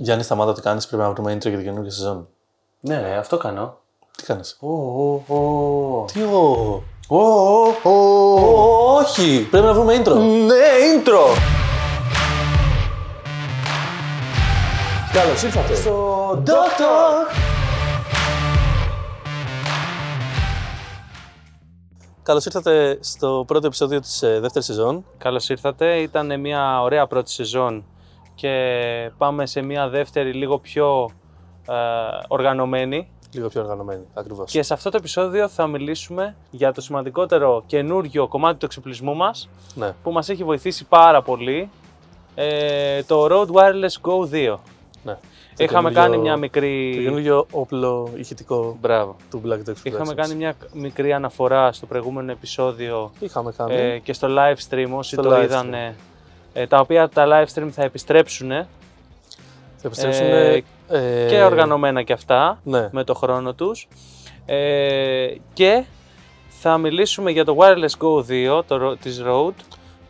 Γιάννη, σταμάτα τι κάνεις. Πρέπει να βρούμε intro για την καινούργια σεζόν. Ναι, ρε, αυτό κάνω. Τι κάνεις; Ω, ω, ω. Τι ο. Ω, ω, ω. Όχι! Πρέπει να βρούμε intro. Ναι, intro! Καλώς ήρθατε. Στο Doctor! Καλώς ήρθατε στο πρώτο επεισόδιο της δεύτερης σεζόν. Καλώς ήρθατε. Ήταν μια ωραία πρώτη σεζόν και πάμε σε μια δεύτερη λίγο πιο ε, οργανωμένη. Λίγο πιο οργανωμένη, ακριβώς. Και σε αυτό το επεισόδιο θα μιλήσουμε για το σημαντικότερο καινούργιο κομμάτι του εξοπλισμού μας Ναι. που μας έχει βοηθήσει πάρα πολύ, ε, το Rode Wireless Go 2. ναι. Το Είχαμε καινούργιο- κάνει μια Το μικρή... καινούργιο όπλο ηχητικό Μπράβο. του Black Dex Είχαμε Productions. κάνει μια μικρή αναφορά στο προηγούμενο επεισόδιο Είχαμε κάνει. ε, και στο live stream όσοι Στο το live είδαν, ε, τα οποία τα live stream θα επιστρέψουν θα επιστρέψουν. ε, ε, και οργανωμένα και αυτά Ναι. με το χρόνο τους ε, και θα μιλήσουμε για το Wireless Go 2 το, Ro- της Rode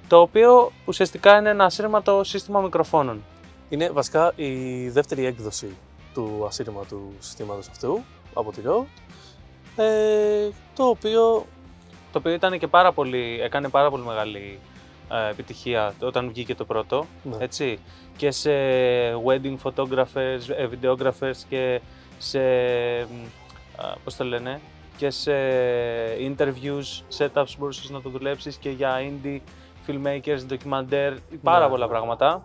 το οποίο ουσιαστικά είναι ένα ασύρματο σύστημα μικροφώνων. Είναι βασικά η δεύτερη έκδοση του ασύρματου συστήματος αυτού από τη Rode. Ε, το οποίο Το οποίο ήταν και πάρα πολύ, έκανε πάρα πολύ μεγάλη ε, επιτυχία όταν βγήκε το πρώτο. ναι, έτσι, και σε wedding photographers, ε, videographers και σε, μ, α, πώς το λένε, και σε interviews, setups μπορούσες να το δουλέψεις και για indie filmmakers, documentaire, πάρα Ναι, πολλά ναι. πράγματα.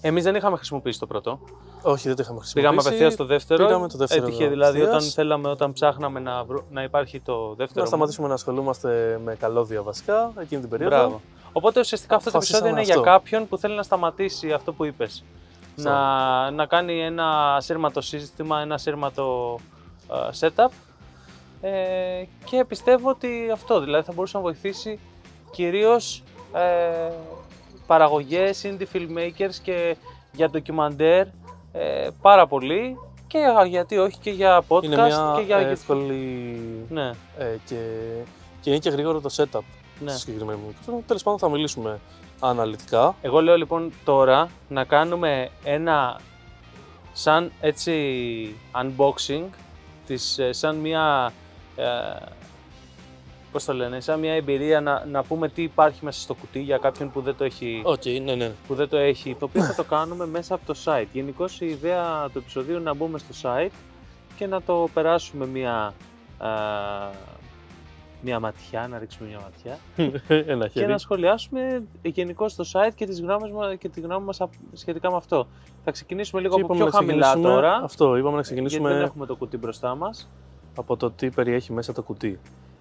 Εμείς δεν είχαμε χρησιμοποιήσει το πρώτο. Όχι δεν το είχαμε χρησιμοποιήσει. Πήγαμε απευθείας στο δεύτερο. πήγαμε το δεύτερο Έτυχε δηλαδή απευθείας. όταν θέλαμε, όταν ψάχναμε να, βρω- να υπάρχει το δεύτερο. Να σταματήσουμε να ασχολούμαστε με καλώδια βασικά εκείνη την περίοδο. Μπράβο. Οπότε ουσιαστικά αυτό το επεισόδιο είναι Αποφασίσαμε για αυτό. κάποιον που θέλει να σταματήσει αυτό που είπες. Αυτό. Να, να κάνει ένα ασύρματο σύστημα, ένα ασύρματο ε, setup. Ε, και πιστεύω ότι αυτό δηλαδή θα μπορούσε να βοηθήσει κυρίως ε, παραγωγές, indie filmmakers και για ντοκιμαντέρ ε, πάρα πολύ και α, γιατί όχι και για podcast Είναι μια και για... εύκολη Ναι, ε, και, και είναι και γρήγορο το setup ναι. στη συγκεκριμένη μικρόφωνο. Τέλος πάντων θα μιλήσουμε αναλυτικά. Εγώ λέω λοιπόν τώρα να κάνουμε ένα σαν έτσι unboxing της, ε, σαν μια ε, πώς το λένε, σαν μια εμπειρία να, να πούμε τι υπάρχει μέσα στο κουτί για κάποιον που δεν το έχει, Οκ, ναι, ναι. που δεν το, έχει το οποίο θα το κάνουμε μέσα από το site. Γενικώς η ιδέα του επεισοδίου είναι να μπούμε στο site και να το περάσουμε μια, α, μια ματιά, να ρίξουμε μια ματιά Ένα και χέρι. να σχολιάσουμε γενικώς στο site και, τις γνώμες μας, και τη γνώμη μας απ- σχετικά με αυτό. Θα ξεκινήσουμε λίγο Και από είπαμε πιο να χαμηλά ξεκινήσουμε- τώρα, Αυτό, είπαμε να γιατί ξεκινήσουμε δεν έχουμε το κουτί μπροστά μας. από το τι περιέχει μέσα το κουτί.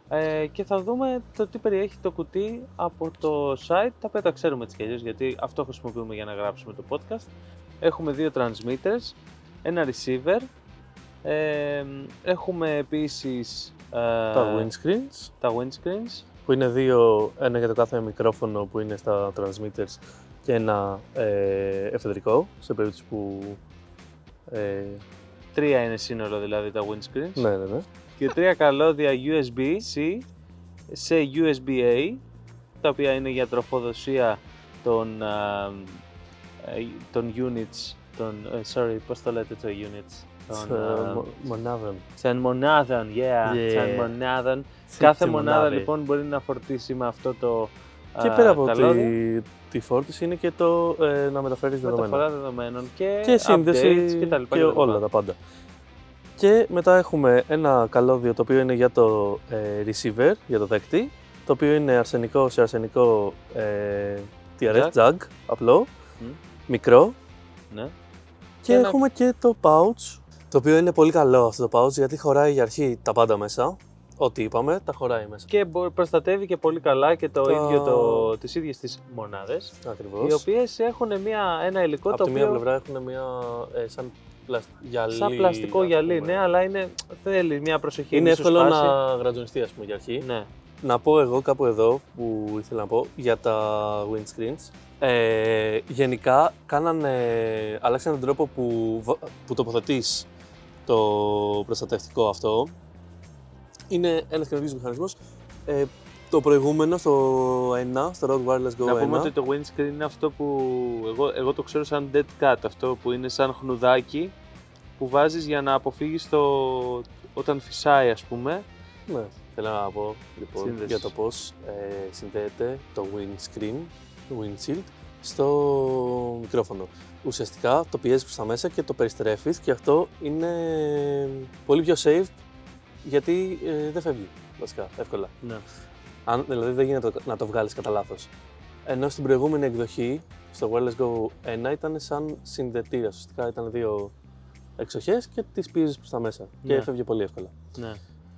Ε, και θα δούμε το τι περιέχει το κουτί από το site, τα οποία τα ξέρουμε έτσι κι αλλιώς, γιατί αυτό χρησιμοποιούμε για να γράψουμε το podcast. Έχουμε δύο transmitters, ένα receiver, ε, έχουμε επίσης ε, τα windscreens, τα windscreens, που είναι δύο, ένα για το κάθε μικρόφωνο που είναι στα transmitters και ένα ε, εφεδρικό, σε περίπτωση που... Ε, τρία είναι σύνολο δηλαδή τα windscreens. ναι, ναι, ναι. Και τρία καλώδια USB-C σε USB-A, τα οποία είναι για τροφοδοσία των, α, ε, των units, των, ε, sorry, πώς το λέτε το units, των, Ε, α, μο- μονάδων. των μονάδων, yeah, Yeah. των μονάδων. Κάθε Τι μονάδα μονάδες. λοιπόν μπορεί να φορτίσει με αυτό το Και α, πέρα από καλώδιο, τη, τη φόρτιση είναι και το ε, να μεταφέρεις δεδομένα. μεταφορά δεδομένων και, και σύνδεση updates και τα λοιπά και και τα λοιπά. όλα τα πάντα. Και μετά έχουμε ένα καλώδιο το οποίο είναι για το ε, receiver, για το δέκτη, το οποίο είναι αρσενικό σε αρσενικό ε, TRS Jack. jack, απλό, Μμ. μικρό. Ναι. Και ένα- έχουμε και το pouch, το οποίο είναι πολύ καλό αυτό το pouch γιατί χωράει για αρχή τα πάντα μέσα. Ό,τι είπαμε, τα χωράει μέσα. Και μπο- προστατεύει και πολύ καλά και το Τα- ίδιο το, τις ίδιες τις μονάδες. Ακριβώς. οι οποίες έχουν μια, ένα υλικό Από το τη μία οποίο πλευρά έχουν μια ε, σαν πλασ... γυαλί. σαν πλαστικό ας γυαλί, πούμε. ναι, αλλά είναι, θέλει μια προσοχή. Είναι μη σου εύκολο σπάσει. να γρατζονιστεί, ας πούμε, για αρχή. Ναι, Να πω εγώ κάπου εδώ που ήθελα να πω για τα windscreens. Ε, γενικά κάνανε, αλλάξαν τον τρόπο που, βα- που τοποθετείς το προστατευτικό αυτό. Είναι ένας καινούργιος μηχανισμός ε, το προηγούμενο στο 1, στο Rode Wireless Go Να 1. πούμε ότι το windscreen είναι αυτό που εγώ, εγώ το ξέρω σαν dead cat, αυτό που είναι σαν χνουδάκι που βάζεις για να αποφύγεις το όταν φυσάει ας πούμε. Ναι, θέλω να πω λοιπόν, Σύνδεση. για το πώς ε, συνδέεται το windscreen, το windshield, στο μικρόφωνο. Ουσιαστικά το πιέζεις προς τα μέσα και το περιστρέφεις και αυτό είναι πολύ πιο safe γιατί ε, δεν φεύγει βασικά εύκολα. Ναι. Αν, δηλαδή δεν γίνεται να το βγάλεις κατά λάθος. Ενώ στην προηγούμενη εκδοχή, στο Wireless Go 1, ήταν σαν συνδετήρα. Ουσιαστικά ήταν δύο εξοχές και τις πίεζες προς τα μέσα. Και Ναι. έφευγε πολύ εύκολα. ναι.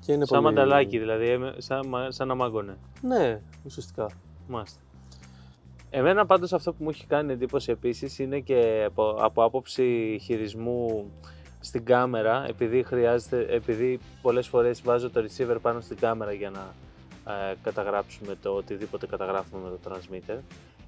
Και είναι Σαν πολύ... μανταλάκι δηλαδή, έμαι- σαν, μα- σαν να μάγκωνε. Ναι, ουσιαστικά. Μάλιστα. Εμένα πάντως αυτό που μου έχει κάνει εντύπωση επίσης είναι και από, από άποψη χειρισμού στην κάμερα, επειδή χρειάζεται, επειδή πολλές φορές βάζω το receiver πάνω στην κάμερα για να ε, καταγράψουμε το οτιδήποτε καταγράφουμε με το transmitter.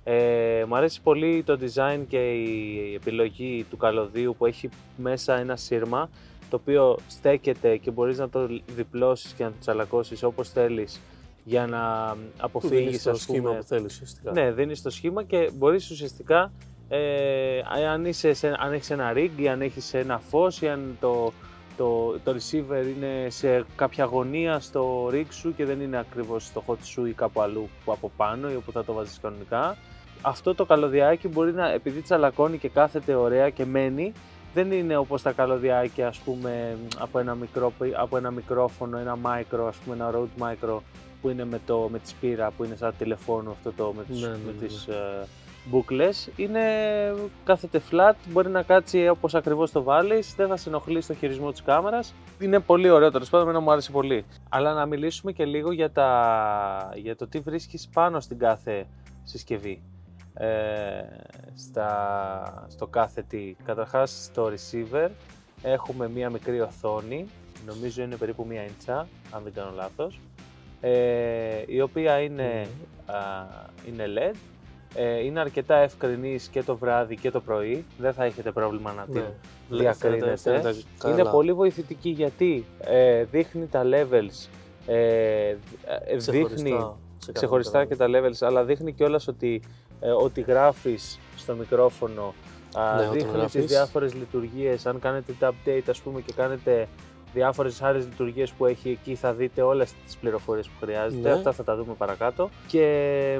Ε, μου αρέσει πολύ το design και η επιλογή του καλωδίου που έχει μέσα ένα σύρμα το οποίο στέκεται και μπορείς να το διπλώσεις και να το τσαλακώσεις όπως θέλεις για να Του δίνεις αποφύγεις το ας σχήμα πούμε, που θέλεις ουσιαστικά. ναι, δίνεις το σχήμα και μπορείς ουσιαστικά ε, αν, είσαι σε, αν έχεις ένα rig ή αν έχεις ένα φως ή αν το, το, το receiver είναι σε κάποια γωνία στο rig σου και δεν είναι ακριβώς στο hot σου ή κάπου αλλού που από πάνω ή όπου θα το βάζεις κανονικά. Αυτό το καλωδιάκι μπορεί να, επειδή τσαλακώνει και κάθεται ωραία και μένει, δεν είναι όπως τα καλωδιάκια ας πούμε από ένα, μικρό, από ένα μικρόφωνο, ένα micro, ας πούμε ένα Rode micro που είναι με, το, με τη σπήρα που είναι σαν τηλεφώνου αυτό το με, τις, Ναι, ναι, με ναι, τις ε, μπούκλες είναι κάθεται flat, μπορεί να κάτσει όπως ακριβώς το βάλεις, δεν θα σε ενοχλεί στο χειρισμό της κάμερας. Είναι πολύ ωραίο τέλος πάντων, εμένα μου άρεσε πολύ. Αλλά να μιλήσουμε και λίγο για, τα, για το τι βρίσκεις πάνω στην κάθε συσκευή. Ε, στα, στο κάθε τι. Καταρχάς στο receiver έχουμε μία μικρή οθόνη, νομίζω είναι περίπου μία ίντσα, αν δεν κάνω λάθος, ε, η οποία είναι, α, είναι LED, ε, είναι αρκετά ευκρινής και το βράδυ και το πρωί, δεν θα έχετε πρόβλημα να την Ναι. διακρίνεται. Φαίνεται καλά. Είναι πολύ βοηθητική γιατί ε, δείχνει τα levels, ε, ε, δείχνει Ξεχωριστά σε κάθε ξεχωριστά και τα levels, αλλά δείχνει κιόλας ότι ε, ότι γράφεις στο μικρόφωνο, α, Ναι, όταν δείχνει γράφεις. τις διάφορες λειτουργίες, αν κάνετε τα update ας πούμε και κάνετε διάφορες άλλες λειτουργίες που έχει εκεί θα δείτε όλες τις πληροφορίες που χρειάζεται, Ναι. αυτά θα τα δούμε παρακάτω και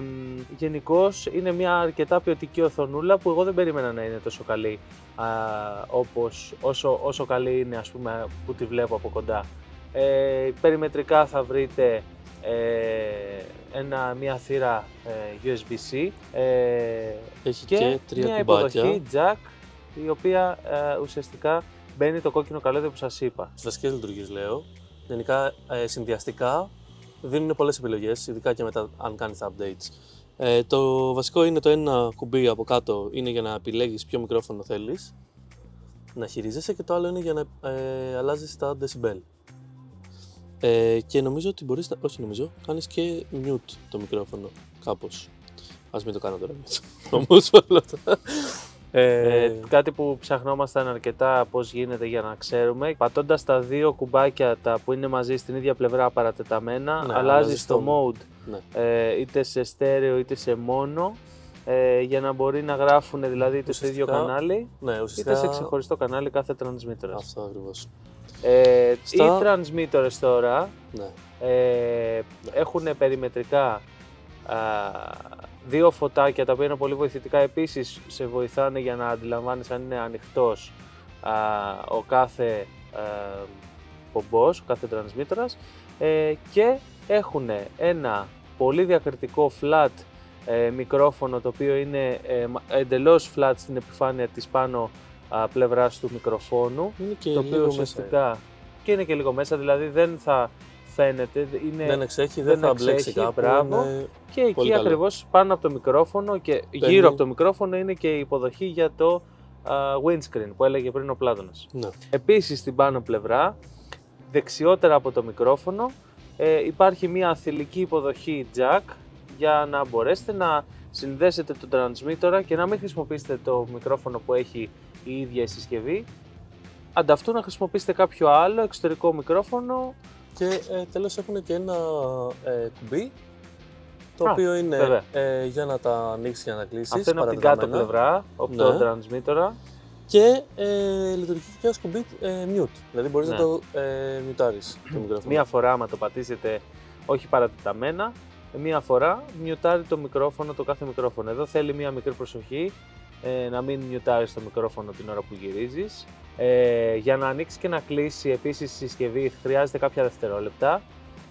γενικώ είναι μια αρκετά ποιοτική οθονούλα που εγώ δεν περίμενα να είναι τόσο καλή α, όπως, όσο, όσο καλή είναι ας πούμε που τη βλέπω από κοντά. Ε, περιμετρικά θα βρείτε ε, ένα, μια θύρα ε, USB-C ε, Έχει και, και, τρία μια κουμπάκια. υποδοχή jack η οποία ε, ουσιαστικά μπαίνει το κόκκινο καλώδιο που σας είπα. Τι βασικέ λειτουργίε λέω. Γενικά ε, συνδυαστικά δίνουν πολλές επιλογές, ειδικά και μετά αν κάνεις τα updates. Ε, το βασικό είναι το ένα κουμπί από κάτω είναι για να επιλέγεις ποιο μικρόφωνο θέλεις να χειρίζεσαι και το άλλο είναι για να ε, αλλάζεις τα decibel. Ε, και νομίζω ότι μπορείς να. Όχι, νομίζω, κάνεις και mute το μικρόφωνο κάπως. Α μην το κάνω τώρα. Όμω όλα αυτά. Ε, Ε, κάτι που ψαχνόμασταν αρκετά πώς γίνεται για να ξέρουμε. Πατώντας τα δύο κουμπάκια τα που είναι μαζί στην ίδια πλευρά παρατεταμένα, Ναι, αλλάζει αλλάζεις το το- mode ναι. ε, είτε σε στέρεο είτε σε μόνο ε, για να μπορεί να γράφουν δηλαδή είτε στο ίδιο Ουσιαστικά, κανάλι ναι, είτε ουσιαστικά. σε ξεχωριστό κανάλι κάθε transmitter. Αυτό ακριβώς. Ε, Στα- Οι transmitters τώρα Ναι. ε, έχουν περιμετρικά α, δύο φωτάκια τα οποία είναι πολύ βοηθητικά επίσης σε βοηθάνε για να αντιλαμβάνεις αν είναι ανοιχτός α, ο κάθε α, πομπός, ο κάθε transmitterας ε, και έχουν ένα πολύ διακριτικό flat ε, μικρόφωνο το οποίο είναι ε, μα- εντελώς flat στην επιφάνεια της πάνω α, πλευράς του μικροφόνου Είναι και το οποίο λίγο μέσα. ουσιαστικά και είναι και λίγο μέσα, δηλαδή δεν θα φαίνεται, είναι Δεν εξέχει, δεν, δεν θα μπλέξει εξέχει, κάπου. μπράβο. είναι- και εκεί πολύ καλό. ακριβώς πάνω από το μικρόφωνο και Παίρνει- γύρω από το μικρόφωνο είναι και η υποδοχή για το α, windscreen που έλεγε πριν ο Πλάτωνας. Ναι. Επίσης στην πάνω πλευρά, δεξιότερα από το μικρόφωνο, ε, υπάρχει μια θηλυκή υποδοχή jack για να μπορέσετε να συνδέσετε το transmitter και να μην χρησιμοποιήσετε το μικρόφωνο που έχει η ίδια η συσκευή, ανταυτού να χρησιμοποιήσετε κάποιο άλλο εξωτερικό μικρόφωνο Και ε, τέλος έχουν και ένα ε, κουμπί το Α, οποίο είναι βέβαια. ε, για να τα ανοίξεις και να τα κλείσεις. Αυτό είναι από την κάτω πλευρά, από το Ναι. transmitter. Και ε, λειτουργεί και ως κουμπί ε, mute. Δηλαδή μπορείς Ναι. να το ε, μιουτάρεις το μικρόφωνο. Μία φορά, άμα το πατήσετε, όχι παρατηταμένα, μία φορά μιουτάρει το μικρόφωνο, το κάθε μικρόφωνο. Εδώ θέλει μία μικρή προσοχή, ε, να μην μιουτάρεις το μικρόφωνο την ώρα που γυρίζεις. Ε, για να ανοίξει και να κλείσει επίσης η συσκευή χρειάζεται κάποια δευτερόλεπτα.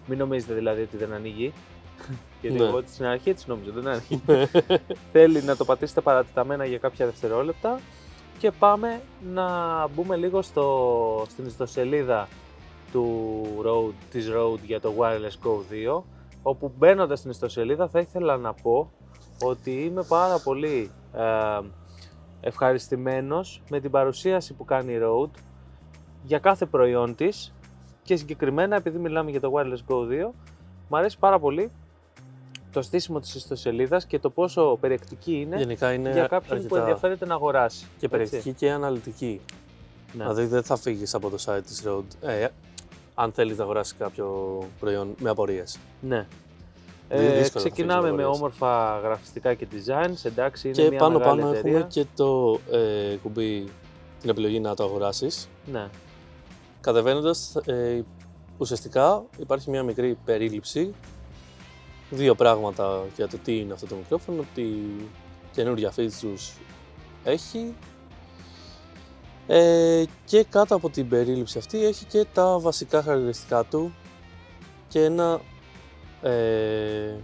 Μην νομίζετε δηλαδή ότι δεν ανοίγει. Γιατί Ναι. εγώ στην αρχή έτσι νόμιζα, δεν ανοίγει. θέλει να το πατήσετε παρατηταμένα για κάποια δευτερόλεπτα και πάμε να μπούμε λίγο στο, στην ιστοσελίδα του Rode, της Rode για το Wireless Go 2 όπου μπαίνοντας στην ιστοσελίδα θα ήθελα να πω ότι είμαι πάρα πολύ ε, ευχαριστημένος με την παρουσίαση που κάνει η Rode για κάθε προϊόν της και συγκεκριμένα επειδή μιλάμε για το Wireless Go 2 μου αρέσει πάρα πολύ το στήσιμο της ιστοσελίδας και το πόσο περιεκτική είναι Γενικά είναι για κάποιον που αρκετά ενδιαφέρεται να αγοράσει. και έτσι. περιεκτική και αναλυτική. Ναι. Δηλαδή δεν θα φύγεις από το site της Rode ε, αν θέλεις να αγοράσεις κάποιο προϊόν με απορίες. Ναι. Δι- Ε, δύσκολο να ξεκινάμε φύγεις με από όμορφα γραφιστικά και designs, εντάξει, είναι και μια πάνω μεγάλη πάνω εταιρεία. έχουμε και το ε, κουμπί, την επιλογή να το αγοράσεις. Ναι, Κατεβαίνοντας, ε, ουσιαστικά υπάρχει μια μικρή περίληψη, δύο πράγματα για το τι είναι αυτό το μικρόφωνο, τι καινούργια features έχει. Ε, και κάτω από την περίληψη αυτή έχει και τα βασικά χαρακτηριστικά του και ένα, ε,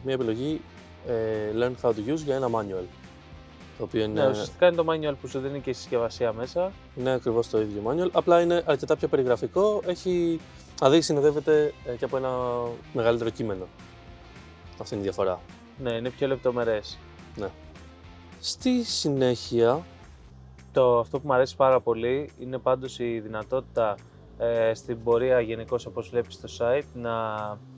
μια επιλογή ε, Learn how to use για ένα manual. Το οποίο είναι, ναι, ουσιαστικά είναι το manual που σου δίνει και η συσκευασία μέσα. είναι ακριβώς το ίδιο manual, απλά είναι αρκετά πιο περιγραφικό, έχει, δηλαδή συνοδεύεται ε, και από ένα μεγαλύτερο κείμενο. Αυτή είναι η διαφορά. Ναι, είναι πιο λεπτομερές. Στη συνέχεια, Το, αυτό που μου αρέσει πάρα πολύ είναι πάντως η δυνατότητα ε, στην πορεία γενικώς όπως βλέπεις στο site να ε,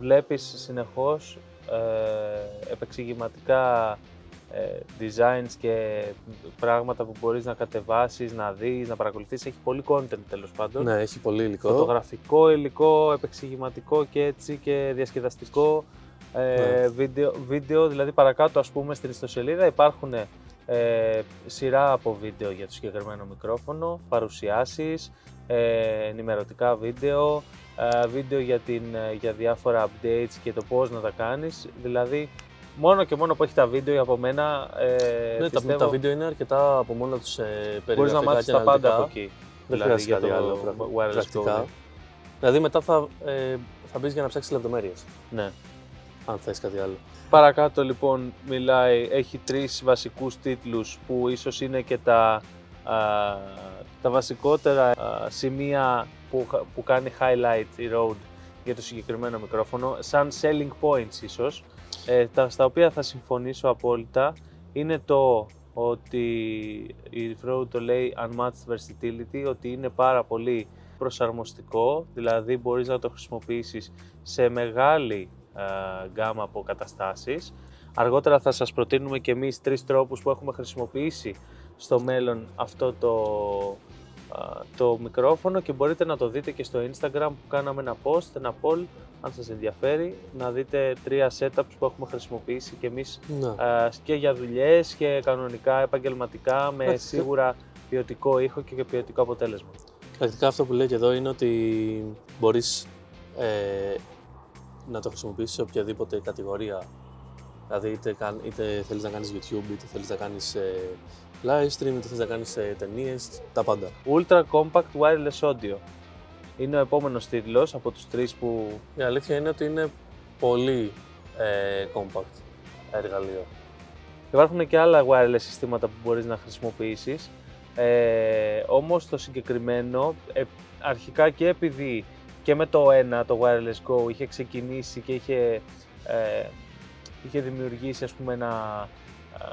βλέπεις συνεχώς ε, επεξηγηματικά ε, designs και πράγματα που μπορείς να κατεβάσεις, να δεις, να παρακολουθείς. Έχει πολύ content τέλος πάντων. ναι, έχει πολύ υλικό. Φωτογραφικό υλικό, επεξηγηματικό και έτσι και διασκεδαστικό. Ε, Ναι. βίντεο, βίντεο, δηλαδή παρακάτω ας πούμε στην ιστοσελίδα υπάρχουν ε, σειρά από βίντεο για το συγκεκριμένο μικρόφωνο, παρουσιάσεις, ε, ενημερωτικά βίντεο, ε, βίντεο για, την, ε, για διάφορα updates και το πώς να τα κάνεις. Δηλαδή μόνο και μόνο που έχει τα βίντεο από μένα ε, Ναι, τα, πιστεύω τα βίντεο είναι αρκετά από μόνο τους ε, μπορείς περιγραφικά να μάθεις και τα πάντα αναλυτικά. από εκεί. Δεν δηλαδή χρειάζεται για κάτι το άλλο πρα- wireless πρακτικά. coding. Δηλαδή μετά θα, ε, θα μπεις για να ψάξεις λεπτομέρειες, Ναι. αν θες κάτι άλλο. Παρακάτω λοιπόν μιλάει, έχει τρεις βασικούς τίτλους που ίσως είναι και τα, α, τα βασικότερα α, σημεία που, χα- που κάνει highlight η Rode για το συγκεκριμένο μικρόφωνο, σαν selling points ίσως, ε, τα, στα οποία θα συμφωνήσω απόλυτα, είναι το ότι η Rode το λέει unmatched versatility, ότι είναι πάρα πολύ προσαρμοστικό, δηλαδή μπορείς να το χρησιμοποιήσεις σε μεγάλη ε, γκάμα από καταστάσεις. Αργότερα θα σας προτείνουμε και εμείς τρεις τρόπους που έχουμε χρησιμοποιήσει στο μέλλον αυτό το, α, το μικρόφωνο και μπορείτε να το δείτε και στο Instagram που κάναμε ένα post, ένα poll, αν σας ενδιαφέρει, να δείτε τρία setups που έχουμε χρησιμοποιήσει και εμείς Ναι. α, και για δουλειές και κανονικά επαγγελματικά με Εντάξει. σίγουρα ποιοτικό ήχο και ποιοτικό αποτέλεσμα. Πρακτικά αυτό που λέει και εδώ είναι ότι μπορείς ε, να το χρησιμοποιήσεις σε οποιαδήποτε κατηγορία. Δηλαδή είτε, κάν- είτε θέλεις να κάνεις YouTube, είτε θέλεις να κάνεις ε, live stream, είτε θέλεις να κάνεις ε, ταινίες, τα πάντα. Ultra Compact Wireless Audio. Είναι ο επόμενος τίτλος από τους τρεις που Η αλήθεια είναι ότι είναι πολύ ε, compact εργαλείο. Υπάρχουν και άλλα wireless συστήματα που μπορείς να χρησιμοποιήσεις. Ε, όμως το συγκεκριμένο, ε, αρχικά και επειδή και με το 1, το Wireless Go, είχε ξεκινήσει και είχε, ε, είχε δημιουργήσει ας πούμε ένα, ε,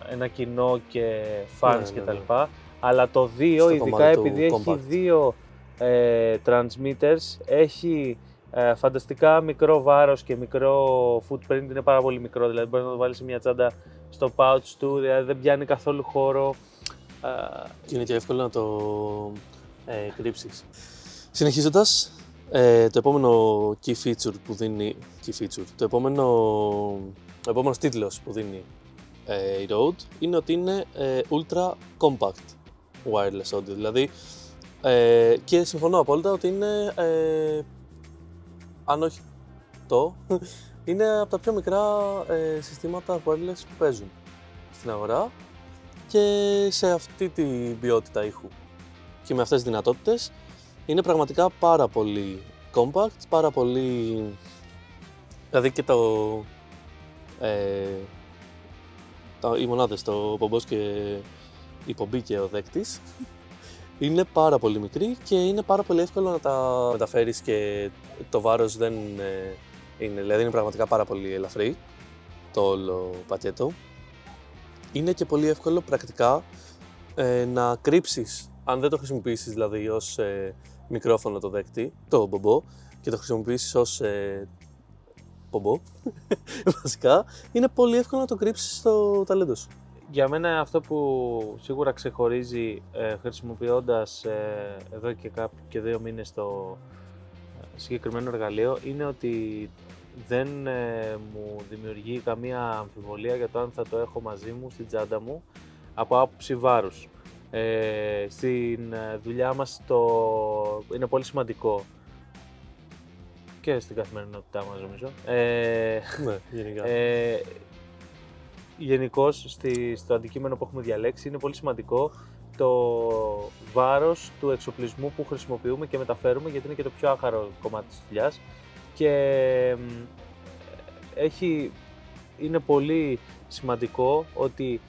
ένα κοινό και fans Ναι, ναι, κτλ. ναι. Αλλά το 2, Στο ειδικά κομμάτι του επειδή έχει compact. δύο ε, transmitters, έχει ε, φανταστικά μικρό βάρος και μικρό footprint, είναι πάρα πολύ μικρό, δηλαδή μπορείς να το βάλεις σε μια τσάντα στο pouch του, δηλαδή δεν πιάνει καθόλου χώρο. Ε, Και είναι και εύκολο να το ε, κρύψεις. Συνεχίζοντας, Ε, το επόμενο key feature που δίνει. Key feature. Το επόμενο. Ο επόμενος τίτλος που δίνει ε, η Rode είναι ότι είναι ε, ultra compact wireless audio. Δηλαδή, ε, και συμφωνώ απόλυτα ότι είναι. Ε, αν όχι το, είναι από τα πιο μικρά ε, συστήματα wireless που παίζουν στην αγορά και σε αυτή την ποιότητα ήχου και με αυτές τις δυνατότητες είναι πραγματικά πάρα πολύ compact, πάρα πολύ... Δηλαδή και το... Ε, τα, οι μονάδες, το πομπός και η πομπή και ο δέκτης είναι πάρα πολύ μικρή και είναι πάρα πολύ εύκολο να τα μεταφέρεις και το βάρος δεν ε, είναι, δηλαδή είναι πραγματικά πάρα πολύ ελαφρύ το όλο πακέτο. Είναι και πολύ εύκολο πρακτικά ε, να κρύψεις, αν δεν το χρησιμοποιήσεις δηλαδή ως ε, μικρόφωνο το δέκτη, το μπομπό, και το χρησιμοποιήσεις ως ε, πομπό, βασικά, είναι πολύ εύκολο να το κρύψεις στο ταλέντο σου. Για μένα αυτό που σίγουρα ξεχωρίζει ε, χρησιμοποιώντας ε, εδώ και, κάποιο, και δύο μήνες το ε, συγκεκριμένο εργαλείο είναι ότι δεν ε, μου δημιουργεί καμία αμφιβολία για το αν θα το έχω μαζί μου στην τσάντα μου από άποψη βάρους. Ε, στην ε, δουλειά μας το... είναι πολύ σημαντικό και στην καθημερινότητά μας νομίζω. Ε, ναι, γενικά. ε, Γενικώς στο αντικείμενο που έχουμε διαλέξει είναι πολύ σημαντικό το βάρος του εξοπλισμού που χρησιμοποιούμε και μεταφέρουμε γιατί είναι και το πιο άχαρο κομμάτι της δουλειάς και έχει, είναι πολύ σημαντικό ότι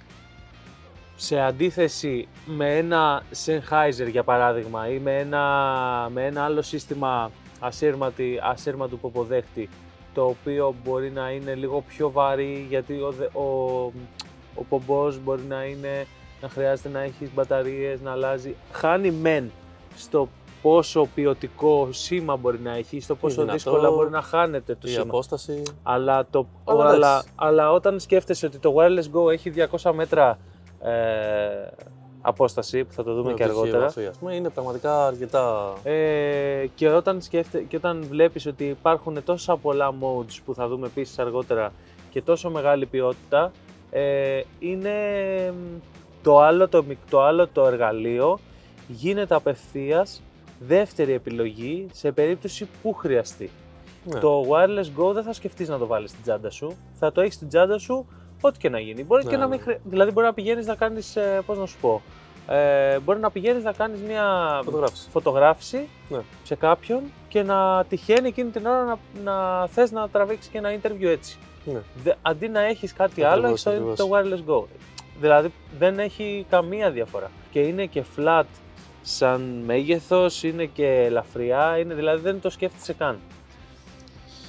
σε αντίθεση με ένα Sennheiser για παράδειγμα ή με ένα, με ένα άλλο σύστημα ασύρματη, ασύρματου ποποδέχτη το οποίο μπορεί να είναι λίγο πιο βαρύ γιατί ο, ο, ο πομπός μπορεί να είναι να χρειάζεται να έχει μπαταρίες, να αλλάζει. Χάνει μεν στο πόσο ποιοτικό σήμα μπορεί να έχει, στο πόσο δυνατό, δύσκολα μπορεί να χάνεται το η σήμα. απόσταση. Αλλά, το, Αλλά αλλά, εντάξει. αλλά όταν σκέφτεσαι ότι το Wireless Go έχει 200 μέτρα ε, απόσταση, που θα το δούμε με και οπτική αργότερα, επαφή, ας πούμε, είναι πραγματικά αρκετά. ε, και, όταν σκέφτε, και όταν βλέπεις ότι υπάρχουν τόσα πολλά modes που θα δούμε επίσης αργότερα και τόσο μεγάλη ποιότητα, ε, είναι μ, το άλλο το, μικ- το άλλο το εργαλείο γίνεται απευθείας δεύτερη επιλογή σε περίπτωση που χρειαστεί. Ναι. Το wireless go δεν θα σκεφτείς να το βάλεις στην τσάντα σου, θα το έχεις στην τσάντα σου ό,τι και να γίνει. Μπορεί Ναι, και να ναι. μην χρει... Δηλαδή μπορεί να πηγαίνεις να κάνεις, ε, πώς να σου πω, ε, μπορεί να πηγαίνεις να κάνεις μια Φωτογράφηση. φωτογράφηση Ναι. σε κάποιον και να τυχαίνει εκείνη την ώρα να, να θες να τραβήξεις και ένα interview έτσι. Ναι. Δε, αντί να έχεις κάτι Ακριβώς, άλλο, έχεις το, ακριβώς. το wireless go. Δηλαδή δεν έχει καμία διαφορά. Και είναι και flat σαν μέγεθος, είναι και ελαφριά, είναι, δηλαδή δεν το σκέφτεσαι καν.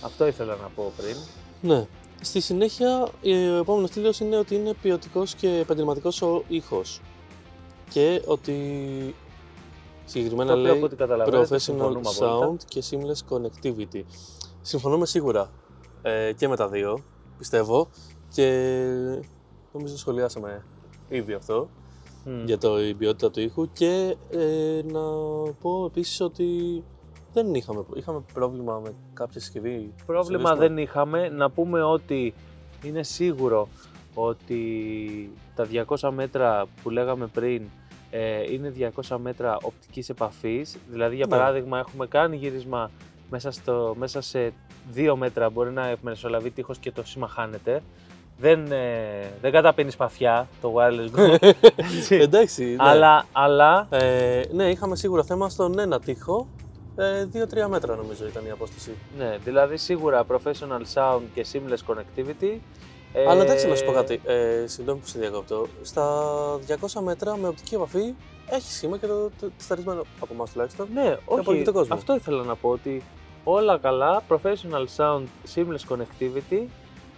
Αυτό ήθελα να πω πριν. Ναι. Στη συνέχεια, ε, ο επόμενος τίτλο είναι ότι είναι ποιοτικός και επαγγελματικός ο ήχος. Και ότι συγκεκριμένα Το οποίο από λέει ό,τι καταλαβαίνετε professional συμφωνούμε απόλυτα. sound και seamless connectivity. Συμφωνούμε σίγουρα ε, και με τα δύο, πιστεύω. Και νομίζω σχολιάσαμε ήδη αυτό Μμ. για το, η ποιότητα του ήχου. Και ε, να πω επίσης ότι δεν είχαμε, είχαμε πρόβλημα με κάποια συσκευή. Πρόβλημα συσκευή δεν είχαμε. Να πούμε ότι είναι σίγουρο ότι τα 200 μέτρα που λέγαμε πριν ε, είναι 200 μέτρα οπτικής επαφής. Δηλαδή, για Ναι. παράδειγμα, έχουμε κάνει γύρισμα μέσα, στο, μέσα σε 2 μέτρα μπορεί να μεσολαβεί τείχος και το σήμα χάνεται. Δεν, ε, δεν καταπίνεις σπαθιά το wireless go. έτσι. Εντάξει, ναι. αλλά, αλλά Ε, ναι, είχαμε σίγουρα θέμα στον ένα τοίχο. Ε, 2-3 μέτρα νομίζω ήταν η απόσταση. ναι, δηλαδή σίγουρα professional sound και seamless connectivity. Ε, Αλλά εντάξει, να σου πω κάτι. Ε, συγγνώμη που σε διακόπτω. Στα 200 μέτρα με οπτική επαφή έχει σήμα και το, το, το σταρισμένο από εμάς τουλάχιστον. Ναι, όχι. απολύτω κόσμο. Αυτό ήθελα να πω ότι όλα καλά, professional sound, seamless connectivity.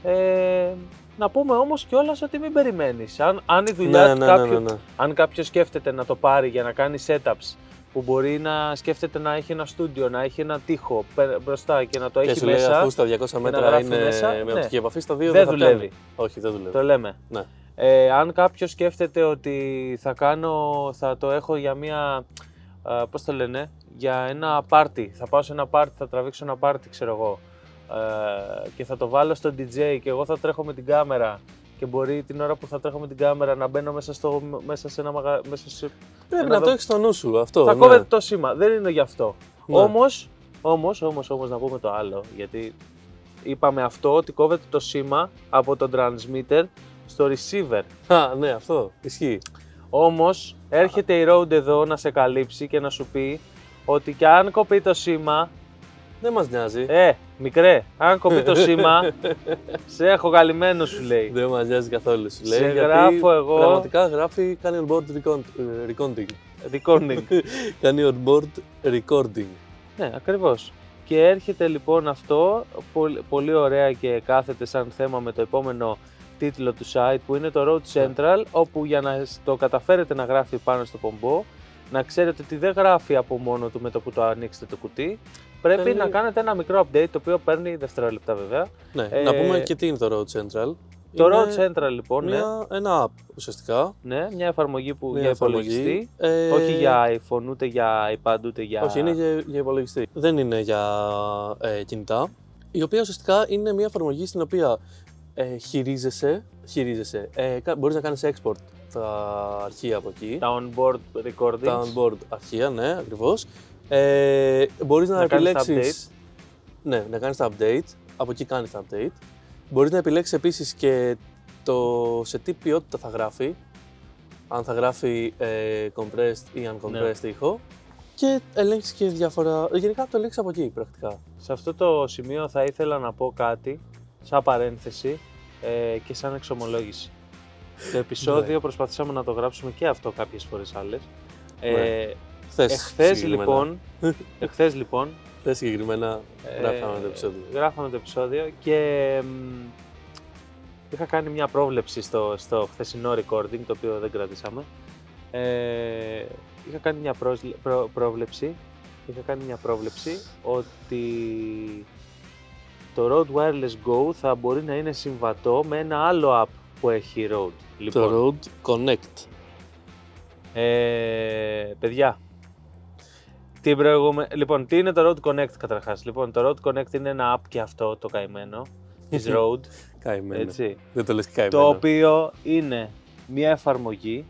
Ε, να πούμε όμως κιόλας ότι μην περιμένεις. Αν, αν η δουλειά Ναι, του ναι, κάποιου, ναι, ναι, ναι. αν κάποιος σκέφτεται να το πάρει για να κάνει setups που μπορεί να σκέφτεται να έχει ένα στούντιο, να έχει ένα τοίχο πε- μπροστά και να το Και έχει σου λέει μέσα, αφού στα 200 να μέτρα γράφει είναι μέσα, με ναι. οπτική επαφή, στα 2 δεν, δεν θα δουλεύει. πιάνει. Όχι, δεν δουλεύει. Το λέμε. Ναι. Ε, αν κάποιος σκέφτεται ότι θα κάνω, θα το έχω για μια ε, πώς το λένε, για ένα πάρτι. Θα πάω σε ένα πάρτι, θα τραβήξω ένα πάρτι, ξέρω εγώ. Ε, και θα το βάλω στο DJ και εγώ θα τρέχω με την κάμερα και μπορεί την ώρα που θα τρέχω με την κάμερα να μπαίνω μέσα, στο, μέσα σε ένα μαγα... μέσα σε... Πρέπει Ένα να δο- το έχεις στο νου σου αυτό. θα ναι. κόβεται το σήμα. Δεν είναι γι' αυτό. Ναι. Όμως, όμως, όμως, όμως, να πούμε το άλλο. Γιατί είπαμε αυτό ότι κόβεται το σήμα από το transmitter στο receiver. Α, ναι, αυτό. Ισχύει. Όμως έρχεται η Rode εδώ να σε καλύψει και να σου πει ότι και αν κοπεί το σήμα, Δεν μας νοιάζει. ε, μικρέ, αν κοπεί το σήμα, σε έχω καλυμμένο σου λέει. Δεν μα νοιάζει καθόλου. Σου λέει, Σε γιατί γράφω εγώ. Πραγματικά γράφει, κάνει on board recon- ε, recording. Recording. κάνει on board recording. ναι, ακριβώς. Και έρχεται λοιπόν αυτό πολύ, πολύ ωραία και κάθεται σαν θέμα με το επόμενο τίτλο του site που είναι το Road Central όπου για να το καταφέρετε να γράφει πάνω στο πομπό να ξέρετε ότι δεν γράφει από μόνο του με το που το ανοίξετε το κουτί πρέπει Παίρνει- να κάνετε ένα μικρό update το οποίο παίρνει δευτερόλεπτα βέβαια. Ναι, Ε, να πούμε και τι είναι το Road Central. Το Είναι Road Central λοιπόν, ναι, Μια, ένα app ουσιαστικά. ναι, μια εφαρμογή που Μια για εφαρμογή. υπολογιστή, Ε, όχι για iPhone ούτε για iPad ούτε για... Όχι, είναι για, για υπολογιστή. Δεν είναι για ε, κινητά. Η οποία ουσιαστικά είναι μια εφαρμογή στην οποία ε, χειρίζεσαι, χειρίζεσαι. Ε, κα- μπορείς να κάνεις export τα αρχεία από εκεί. τα on-board recordings. Τα onboard αρχεία, ναι, ακριβώς. Ε, μπορείς να, Να κάνεις τα επιλέξεις... Ναι, να κάνεις τα update. Από εκεί κάνεις τα update. Μπορείς να επιλέξεις επίσης και το σε τι ποιότητα θα γράφει. Αν θα γράφει ε, compressed ή uncompressed ήχο. Και ελέγχεις και διάφορα... Γενικά το ελέγχεις από εκεί πρακτικά. Σε αυτό το σημείο θα ήθελα να πω κάτι, σαν παρένθεση ε, και σαν εξομολόγηση. Το επεισόδιο Ναι. προσπαθήσαμε να το γράψουμε και αυτό κάποιες φορές άλλες. Ε, Ναι. Χθες, εχθές, συγκεκριμένα. λοιπόν, εχθές λοιπόν Χθες συγκεκριμένα ε, γράφαμε το επεισόδιο. γράφαμε το επεισόδιο και μ, είχα κάνει μια πρόβλεψη στο, στο χθεσινό recording, το οποίο δεν κρατήσαμε. Ε, είχα κάνει μια πρόσλε- προ- πρόβλεψη είχα κάνει μια πρόβλεψη ότι το Rode Wireless Go θα μπορεί να είναι συμβατό με ένα άλλο app που έχει η Rode. Λοιπόν, Το Road Connect. ε, παιδιά, την προηγούμε... λοιπόν, τι είναι το Road Connect καταρχάς; Λοιπόν, το Road Connect είναι ένα app και αυτό το καημένο της Rode, Καημένο. έτσι, Δεν το λες και καημένο. το οποίο είναι μια εφαρμογή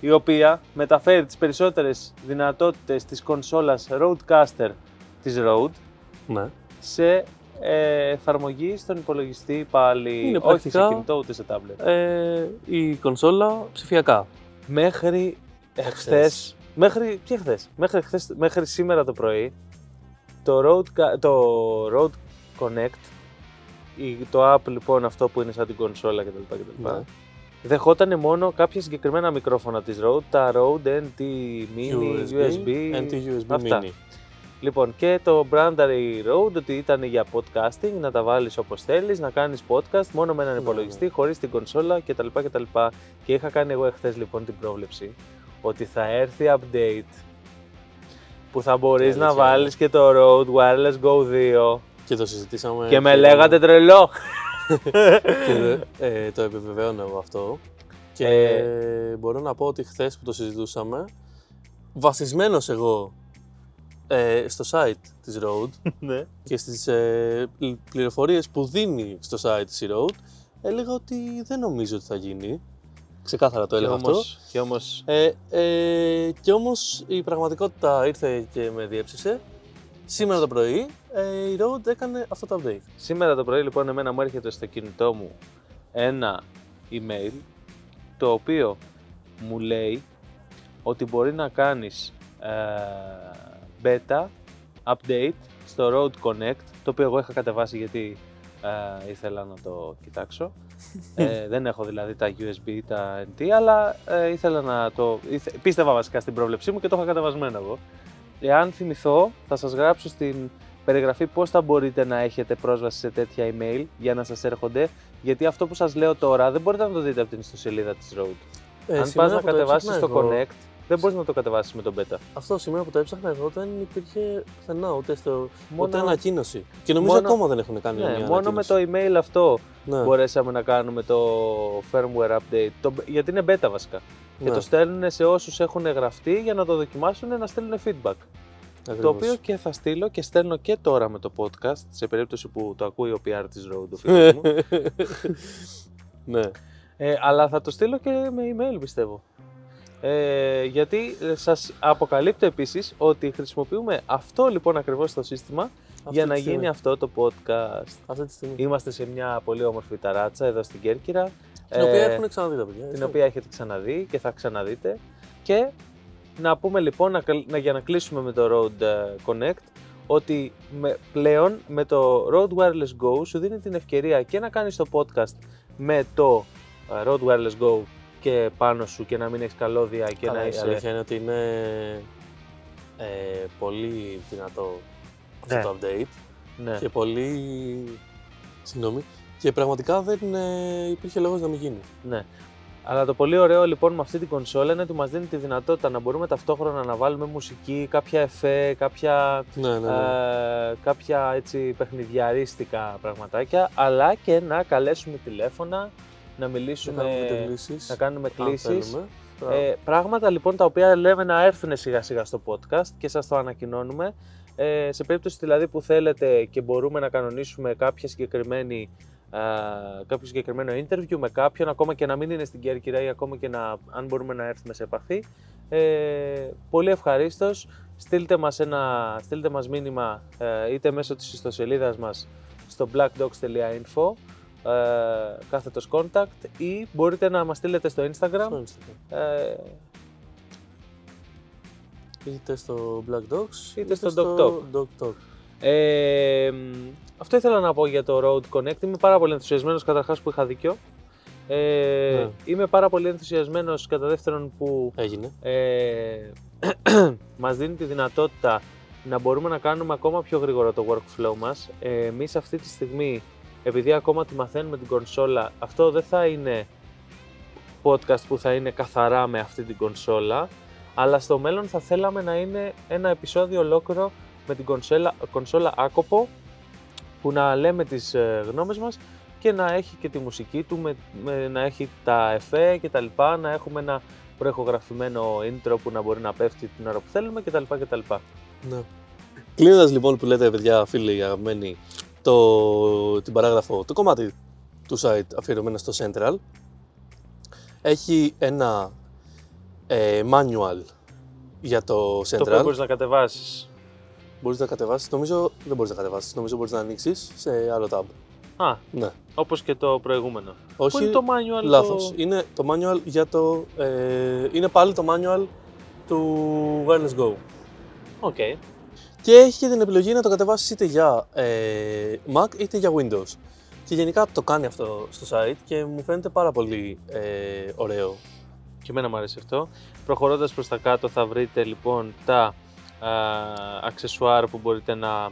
η οποία μεταφέρει τις περισσότερες δυνατότητες της κονσόλας Rodecaster της Rode Ναι. σε ε, εφαρμογή στον υπολογιστή πάλι, Είναι όχι πρακτικά- σε κινητό ούτε σε tablet. Ε, η κονσόλα ψηφιακά. Μέχρι εχθές, μέχρι, τι εχθές, μέχρι, εχθές, μέχρι σήμερα το πρωί, το Road, Ca- το Road Connect, η- το app λοιπόν αυτό που είναι σαν την κονσόλα κτλ. κτλ. Ναι. Δεχόταν μόνο κάποια συγκεκριμένα μικρόφωνα της Rode, τα Rode NT Mini, USB, NT-USB αυτά. Mini. Λοιπόν, και το brandary Rode ότι ήταν για podcasting, να τα βάλεις όπως θέλεις, να κάνεις podcast μόνο με έναν Ναι, υπολογιστή, χωρίς την κονσόλα κτλ. κτλ. Και είχα κάνει εγώ εχθές λοιπόν την πρόβλεψη ότι θα έρθει update που θα μπορείς να Αλήθεια, βάλεις και το Rode Wireless Go 2 Και το συζητήσαμε. και με λέγατε τρελό. και δε- ε, το επιβεβαιώνω εγώ αυτό. Και Ε. μπορώ να πω ότι χθες που το συζητούσαμε, βασισμένος εγώ ε, στο site της Rode ναι. και στις ε, πλη- πληροφορίες που δίνει στο site της η Rode, έλεγα ότι δεν νομίζω ότι θα γίνει. Ξεκάθαρα το Και έλεγα αυτό. όμως, και όμως Ε, ε, και όμως η πραγματικότητα ήρθε και με διέψευσε. Σήμερα το πρωί ε, η Rode έκανε αυτό το update. Σήμερα το πρωί λοιπόν εμένα μου έρχεται στο κινητό μου ένα email το οποίο μου λέει ότι μπορεί να κάνεις ε, beta update στο Road Connect το οποίο εγώ είχα κατεβάσει γιατί ε, ήθελα να το κοιτάξω ε, δεν έχω δηλαδή τα USB, τα NT αλλά ε, ήθελα να το ήθε- πίστευα βασικά στην πρόβλεψή μου και το είχα κατεβασμένο εγώ Εάν θυμηθώ, θα σας γράψω στην περιγραφή πώς θα μπορείτε να έχετε πρόσβαση σε τέτοια email για να σας έρχονται, γιατί αυτό που σας λέω τώρα δεν μπορείτε να το δείτε από την ιστοσελίδα της Rode. Ε, Αν σήμερα πας να που το κατεβάσεις έψαχνα το εγώ- Connect, δεν μπορείς να το κατεβάσεις με τον Beta. Αυτό σήμερα που το έψαχνα εγώ δεν υπήρχε πουθενά ούτε, στο, Μόνο- ούτε ανακοίνωση. Και νομίζω μόνο- ακόμα δεν έχουν κάνει Ναι, μια μόνο με ανακοίνωση. το email αυτό Ναι. μπορέσαμε να κάνουμε το firmware update, το, γιατί είναι beta βασικά. και Ναι. το στέλνουν σε όσους έχουν γραφτεί για να το δοκιμάσουν να στέλνουν feedback. Το Ακριβώς. οποίο και θα στείλω και στέλνω και τώρα με το podcast, σε περίπτωση που το ακούει ο PR της Road, ο φίλος μου. ναι. Ε, αλλά θα το στείλω και με email πιστεύω. Ε, γιατί ε, σας αποκαλύπτω επίσης ότι χρησιμοποιούμε αυτό λοιπόν ακριβώς το σύστημα για τη να στιγμή. γίνει αυτό το podcast. Αυτή τη στιγμή. Είμαστε σε μια πολύ όμορφη ταράτσα εδώ στην Κέρκυρα. Την οποία ε, έχουν ξαναδεί τα παιδιά. την έτσι. οποία έχετε ξαναδεί και θα ξαναδείτε. Και να πούμε λοιπόν, να, καλ- να- για να κλείσουμε με το Road ε, Connect, ότι με, πλέον με το Road Wireless Go σου δίνει την ευκαιρία και να κάνεις το podcast με το ε, Road Wireless Go και πάνω σου και να μην έχεις καλώδια και Καλά, να η είσαι... αλήθεια είναι ότι είναι ε, πολύ δυνατό αυτό Ναι. το update Ναι. και πολύ. Συγγνώμη. Και πραγματικά δεν ε, υπήρχε λόγος να μην γίνει. Ναι. Αλλά το πολύ ωραίο λοιπόν με αυτή την κονσόλα είναι ότι μας δίνει τη δυνατότητα να μπορούμε ταυτόχρονα να βάλουμε μουσική, κάποια εφέ, κάποια Ναι, ναι, ναι. ε, κάποια έτσι παιχνιδιαρίστικα πραγματάκια, αλλά και να καλέσουμε τηλέφωνα, να Να μιλήσουμε, κάνουμε τελείσεις, να κάνουμε αν κλήσεις. θέλουμε. Ε, πράγματα λοιπόν τα οποία λέμε να έρθουν σιγά σιγά στο podcast και σας το ανακοινώνουμε. Ε, σε περίπτωση δηλαδή που θέλετε και μπορούμε να κανονίσουμε κάποια συγκεκριμένη, ε, κάποιο συγκεκριμένο interview με κάποιον, ακόμα και να μην είναι στην Κέρκυρα ή ακόμα και να, αν μπορούμε να έρθουμε σε επαφή, ε, πολύ ευχαρίστως στείλτε μας, ένα, στείλτε μας μήνυμα ε, είτε μέσω της ιστοσελίδας μας στο blackdogs.info ε, κάθετος contact ή μπορείτε να μας στείλετε στο Instagram Στο Instagram. ε, Είτε στο Black Dogs Είτε στο Dog Talk. Dog Talk. Ε, μ, αυτό ήθελα να πω για το Road Connect. Είμαι πάρα πολύ ενθουσιασμένος καταρχάς που είχα δίκιο. Ε, Ναι. Είμαι πάρα πολύ ενθουσιασμένος κατά δεύτερον που Έγινε. ε, μας δίνει τη δυνατότητα να μπορούμε να κάνουμε ακόμα πιο γρήγορα το workflow μας. Ε, εμείς αυτή τη στιγμή, επειδή ακόμα τη μαθαίνουμε την κονσόλα, αυτό δεν θα είναι podcast που θα είναι καθαρά με αυτή την κονσόλα, αλλά στο μέλλον θα θέλαμε να είναι ένα επεισόδιο ολόκληρο με την κονσόλα, κονσόλα άκοπο, που να λέμε τις ε, γνώμες μας και να έχει και τη μουσική του, με, με- να έχει τα εφέ και τα λοιπά, να έχουμε ένα προεχογραφημένο intro που να μπορεί να πέφτει την ώρα που θέλουμε κτλ. κτλ. Ναι. Κλείνοντας λοιπόν που λέτε, παιδιά, φίλοι αγαπημένοι, το, την παράγραφο, το κομμάτι του site αφιερωμένο στο Central, έχει ένα ε, manual για το Το οποίο Central. μπορείς να κατεβάσεις. Μπορείς να κατεβάσεις, νομίζω δεν μπορείς να κατεβάσεις, νομίζω μπορείς να ανοίξεις σε άλλο tab. Α, Ναι. όπως και το προηγούμενο. Όχι, Πού είναι το manual λάθος. Το... Είναι το manual για το, ε, είναι πάλι το manual του Wireless Go. OK. Και έχει και την επιλογή να το κατεβάσεις είτε για ε, Mac είτε για Windows. Και γενικά το κάνει αυτό στο site και μου φαίνεται πάρα πολύ ε, ωραίο. Και εμένα μου αρέσει αυτό. Προχωρώντας προς τα κάτω θα βρείτε λοιπόν τα α, αξεσουάρ που μπορείτε να α,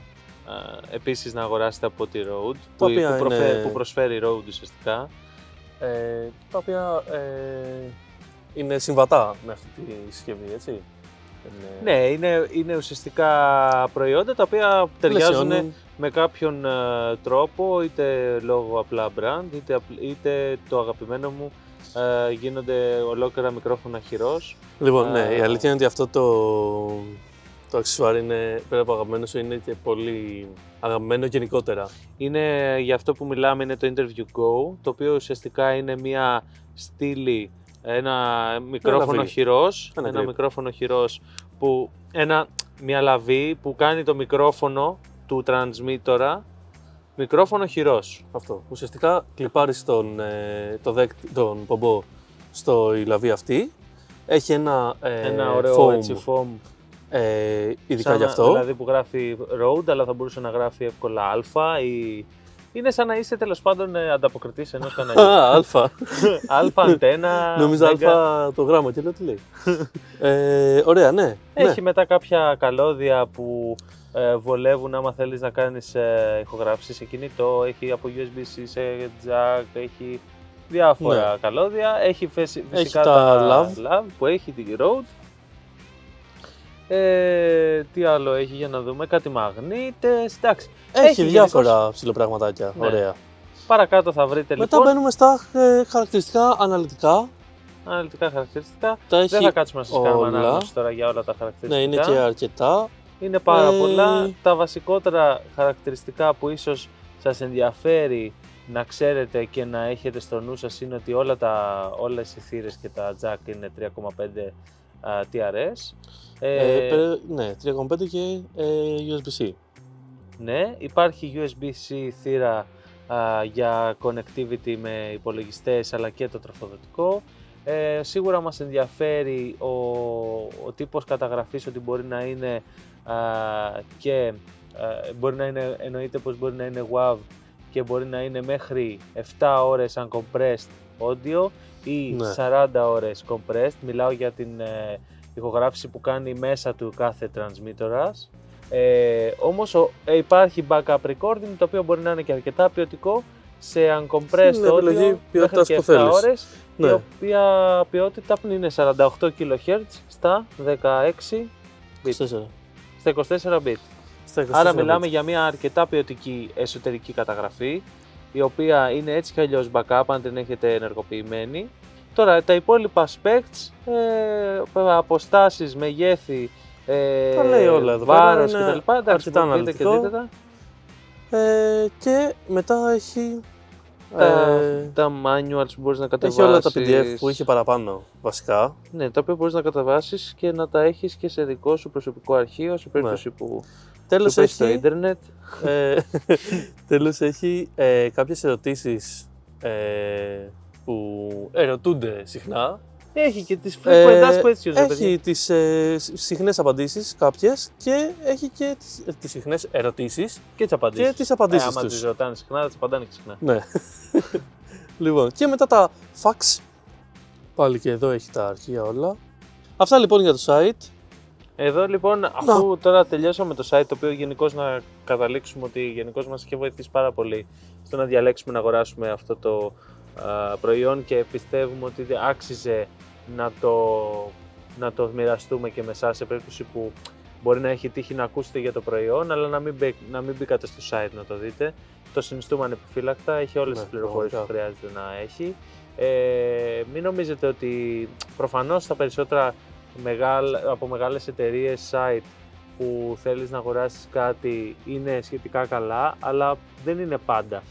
επίσης να αγοράσετε από τη Rode που, οποία που, προφε- είναι- που προσφέρει η Rode ουσιαστικά. Ε, τα οποία ε, είναι συμβατά με αυτή τη συσκευή, έτσι. Είναι- Ναι, είναι, είναι ουσιαστικά προϊόντα τα οποία ταιριάζουν πλαισιώνουν. με κάποιον ε, τρόπο, είτε λόγω απλά brand, είτε, απ- είτε το αγαπημένο μου ε, γίνονται ολόκληρα μικρόφωνα χειρός. Λοιπόν, ναι, Α. η αλήθεια είναι ότι αυτό το, το αξεσουάρ είναι, πέρα από αγαπημένο σου, είναι και πολύ αγαπημένο γενικότερα. Είναι για αυτό που μιλάμε, είναι το Interview Go, το οποίο ουσιαστικά είναι μια στήλη, ένα μικρόφωνο λαβή. χειρός, Ένα ένα grip. μικρόφωνο χειρός, που, ένα, μια λαβή που κάνει το μικρόφωνο του transmitter μικρόφωνο χειρός. Αυτό. Ουσιαστικά κλιπάρεις τον, ε, το δέκτη, τον πομπό στο η λαβή αυτή. Έχει ένα, ε, ένα ωραίο foam, έτσι foam, ε, ειδικά σαν γι' να- αυτό. δηλαδή που γράφει Rode, αλλά θα μπορούσε να γράφει εύκολα Α ή... Είναι σαν να είσαι τέλος πάντων ε, ανταποκριτής ενός καναλιού. Α, αλφα. αλφα αντένα. Νομίζω μέγα. αλφα το γράμμα και λέω τι λέει. ε, ωραία, ναι. Έχει ναι. μετά κάποια καλώδια που ε, βολεύουν άμα θέλεις να κάνεις ε, ηχογράφησης σε κινητό, έχει από USB-C σε jack, έχει διάφορα καλώδια, έχει φυσι- Ναι. Έχει φυσικά τα lav. που έχει την Rode. Ε, τι άλλο έχει για να δούμε, κάτι μαγνήτες, εντάξει. Έχει, γενικώς- διάφορα ψηλοπραγματάκια. Ναι. Ωραία. Παρακάτω θα βρείτε Μετά λοιπόν. μπαίνουμε στα ε, χαρακτηριστικά αναλυτικά αναλυτικά χαρακτηριστικά. Τα έχει Δεν θα κάτσουμε να σας κάνουμε όλα. ανάγνωση τώρα για όλα τα Ναι, χαρακτηριστικά. είναι και αρκετά. Είναι πάρα Ε, πολλά. Τα βασικότερα χαρακτηριστικά που ίσως σας ενδιαφέρει να ξέρετε και να έχετε στο νου σας είναι ότι όλα τα, όλες οι θύρες και τα jack είναι 3,5 α, TRS. Ε, Ε, πε- ναι, 3,5 και ε, USB-C. Ναι, υπάρχει USB-C θύρα α, για connectivity με υπολογιστές αλλά και το τροφοδοτικό. Ε, σίγουρα μας ενδιαφέρει ο, ο τύπος καταγραφής ότι μπορεί να είναι α, και α, μπορεί να είναι, εννοείται πως μπορεί να είναι WAV και μπορεί να είναι μέχρι 7 ώρες uncompressed audio ή Ναι. 40 ώρες compressed. Μιλάω για την ε, ηχογράφηση που κάνει μέσα του κάθε transmitterας. Ε, όμως ο- ε, υπάρχει backup recording το οποίο μπορεί να είναι και αρκετά ποιοτικό σε uncompressed Είναι επιλογή audio μέχρι ποιότητας και που 7 θέλεις. ώρες η Ναι. οποία ποιότητα είναι 48 kHz στα 16 bit, 24. στα 24 bit. Στα 24 Άρα bit. μιλάμε για μια αρκετά ποιοτική εσωτερική καταγραφή, η οποία είναι έτσι κι αλλιώς backup αν την έχετε ενεργοποιημένη. Τώρα τα υπόλοιπα specs, ε, αποστάσεις, μεγέθη, ε, Τα λέει όλα εδώ πέρα, βάρος είναι κτλ. Εντάξει, αρκετά μπορείτε και αναλυτικό. δείτε τα. Ε, και μετά έχει. Τα, ε, τα manuals που μπορείς να έχει κατεβάσεις. όλα τα PDF που είχε παραπάνω βασικά. Ναι, τα οποία μπορείς να κατεβάσεις και να τα έχεις και σε δικό σου προσωπικό αρχείο, σε περίπτωση που Τέλος σου πέσει στο έχει, ίντερνετ. ε, τέλος έχει ε, κάποιες ερωτήσεις ε, που ερωτούνται συχνά. Έχει και τις Ε, frequent ask questions, ρε παιδιά. έχει τις ε, σ- συχνές απαντήσεις κάποιες και έχει και τις, ε, τις συχνές ερωτήσεις Και τις απαντήσεις. και τις απαντήσεις ε, άμα τους. τις ρωτάνε συχνά, θα τις απαντάνε και συχνά. Ναι. λοιπόν, και μετά τα fax. Πάλι και εδώ έχει τα αρχεία όλα. Αυτά λοιπόν για το site. Εδώ λοιπόν, αφού τώρα τελειώσαμε το site, το οποίο γενικώς να καταλήξουμε ότι γενικώς μας έχει βοηθήσει πάρα πολύ στο να διαλέξουμε να αγοράσουμε αυτό το α, προϊόν και πιστεύουμε ότι άξιζε να το, να το μοιραστούμε και με εσάς σε περίπτωση που μπορεί να έχει τύχει να ακούσετε για το προϊόν, αλλά να μην, μπε- να μην μπήκατε στο site να το δείτε. Το συνιστούμε ανεπιφύλακτα, έχει όλες Ναι, τις πληροφορίες που πραγματικά. χρειάζεται να έχει. Ε, μην νομίζετε ότι προφανώς τα περισσότερα μεγάλα, από μεγάλες εταιρείες site που θέλεις να αγοράσεις κάτι είναι σχετικά καλά, αλλά δεν είναι πάντα.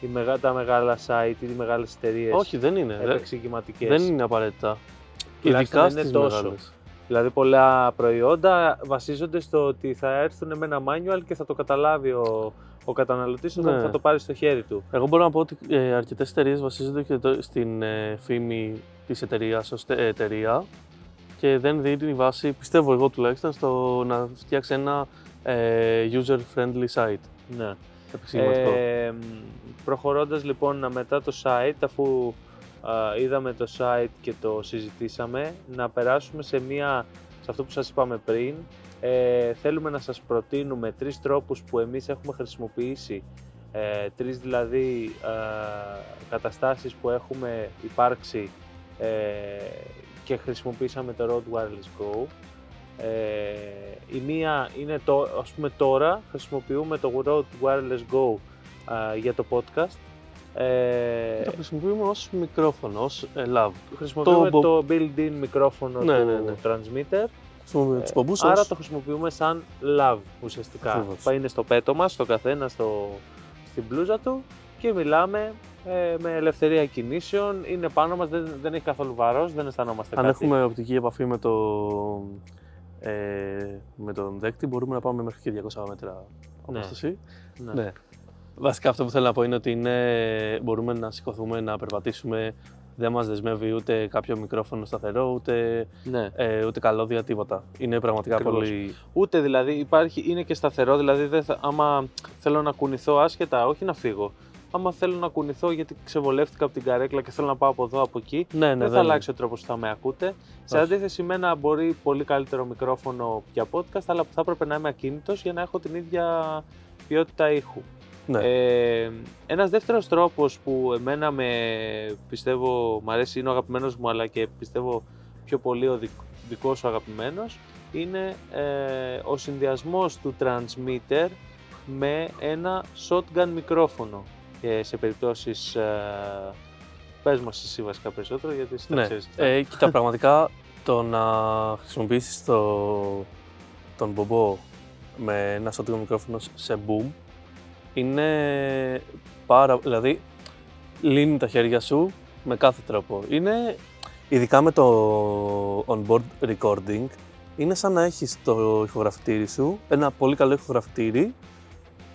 Οι μεγα, τα μεγάλα site ή οι μεγάλες εταιρείες Όχι, δεν είναι. Δεν, επεξηγηματικές. δεν είναι απαραίτητα. Τουλάχιστον Ειδικά είναι στις τόσο. μεγάλες. Δηλαδή πολλά προϊόντα βασίζονται στο ότι θα έρθουν με ένα manual και θα το καταλάβει ο, ο καταναλωτής όταν Ναι. θα το πάρει στο χέρι του. Εγώ μπορώ να πω ότι ε, αρκετές εταιρείες βασίζονται και το- στην ε, φήμη της εταιρείας ως εταιρεία και δεν δίνει βάση, πιστεύω εγώ τουλάχιστον, στο να φτιάξει ένα ε, user-friendly site. Ναι. Επεξηγηματικό. Ε, προχωρώντας λοιπόν μετά το site, αφού α, είδαμε το site και το συζητήσαμε, να περάσουμε σε, μία, σε αυτό που σας είπαμε πριν. Ε, θέλουμε να σας προτείνουμε τρεις τρόπους που εμείς έχουμε χρησιμοποιήσει, ε, τρεις δηλαδή α, καταστάσεις που έχουμε υπάρξει ε, και χρησιμοποίησαμε το Rode Wireless Go. Ε, η μία είναι το, ας πούμε τώρα χρησιμοποιούμε το Rode Wireless Go α, για το podcast. Ε, το χρησιμοποιούμε ως μικρόφωνο, ως ε, lav. χρησιμοποιούμε το- το, built-in μικρόφωνο Ναι, του ναι, ναι. transmitter. Χρησιμοποιούμε τους Ε, πομπούς Άρα ως- το χρησιμοποιούμε σαν lav ουσιαστικά. Ακριβώς. Θα είναι στο πέτο μας, στο καθένα, στο, στην μπλούζα του και μιλάμε ε, με ελευθερία κινήσεων. Είναι πάνω μας, δεν, δεν έχει καθόλου βάρος, δεν αισθανόμαστε Αν κάτι. έχουμε οπτική επαφή με, το, ε, με τον δέκτη, μπορούμε να πάμε μέχρι και 200 μέτρα Ναι. απόσταση. Ναι. Ναι. Βασικά αυτό που θέλω να πω είναι ότι είναι, μπορούμε να σηκωθούμε, να περπατήσουμε. Δεν μας δεσμεύει ούτε κάποιο μικρόφωνο σταθερό, ούτε, Ναι. ε, ούτε καλώδια, τίποτα. Είναι πραγματικά Ακριβώς. πολύ... Ούτε δηλαδή υπάρχει, είναι και σταθερό, δηλαδή δεν θα, άμα θέλω να κουνηθώ άσχετα, όχι να φύγω. Άμα θέλω να κουνηθώ γιατί ξεβολεύτηκα από την καρέκλα και θέλω να πάω από εδώ από εκεί, Ναι, ναι, δεν θα αλλάξει ο τρόπος που θα με ακούτε. Σε Όχι. αντίθεση αντίθεση με ένα μπορεί πολύ καλύτερο μικρόφωνο για podcast, αλλά που θα έπρεπε να είμαι ακίνητος για να έχω την ίδια ποιότητα ήχου. Ναι. Ε, ένας δεύτερος τρόπος που εμένα με πιστεύω μ' αρέσει, είναι ο αγαπημένος μου αλλά και πιστεύω πιο πολύ ο δικ, δικός σου αγαπημένος είναι ε, ο συνδυασμός του transmitter με ένα shotgun μικρόφωνο ε, σε περιπτώσεις ε, Πες μας εσύ βασικά περισσότερο γιατί εσύ τα Ναι, ξέρεις. ε, κοίτα, πραγματικά το να χρησιμοποιήσεις το, τον μπομπό με ένα σωτικό μικρόφωνο σε boom είναι πάρα, δηλαδή λύνει τα χέρια σου με κάθε τρόπο. Είναι, ειδικά με το on-board recording, είναι σαν να έχεις το ηχογραφητήρι σου, ένα πολύ καλό ηχογραφητήρι,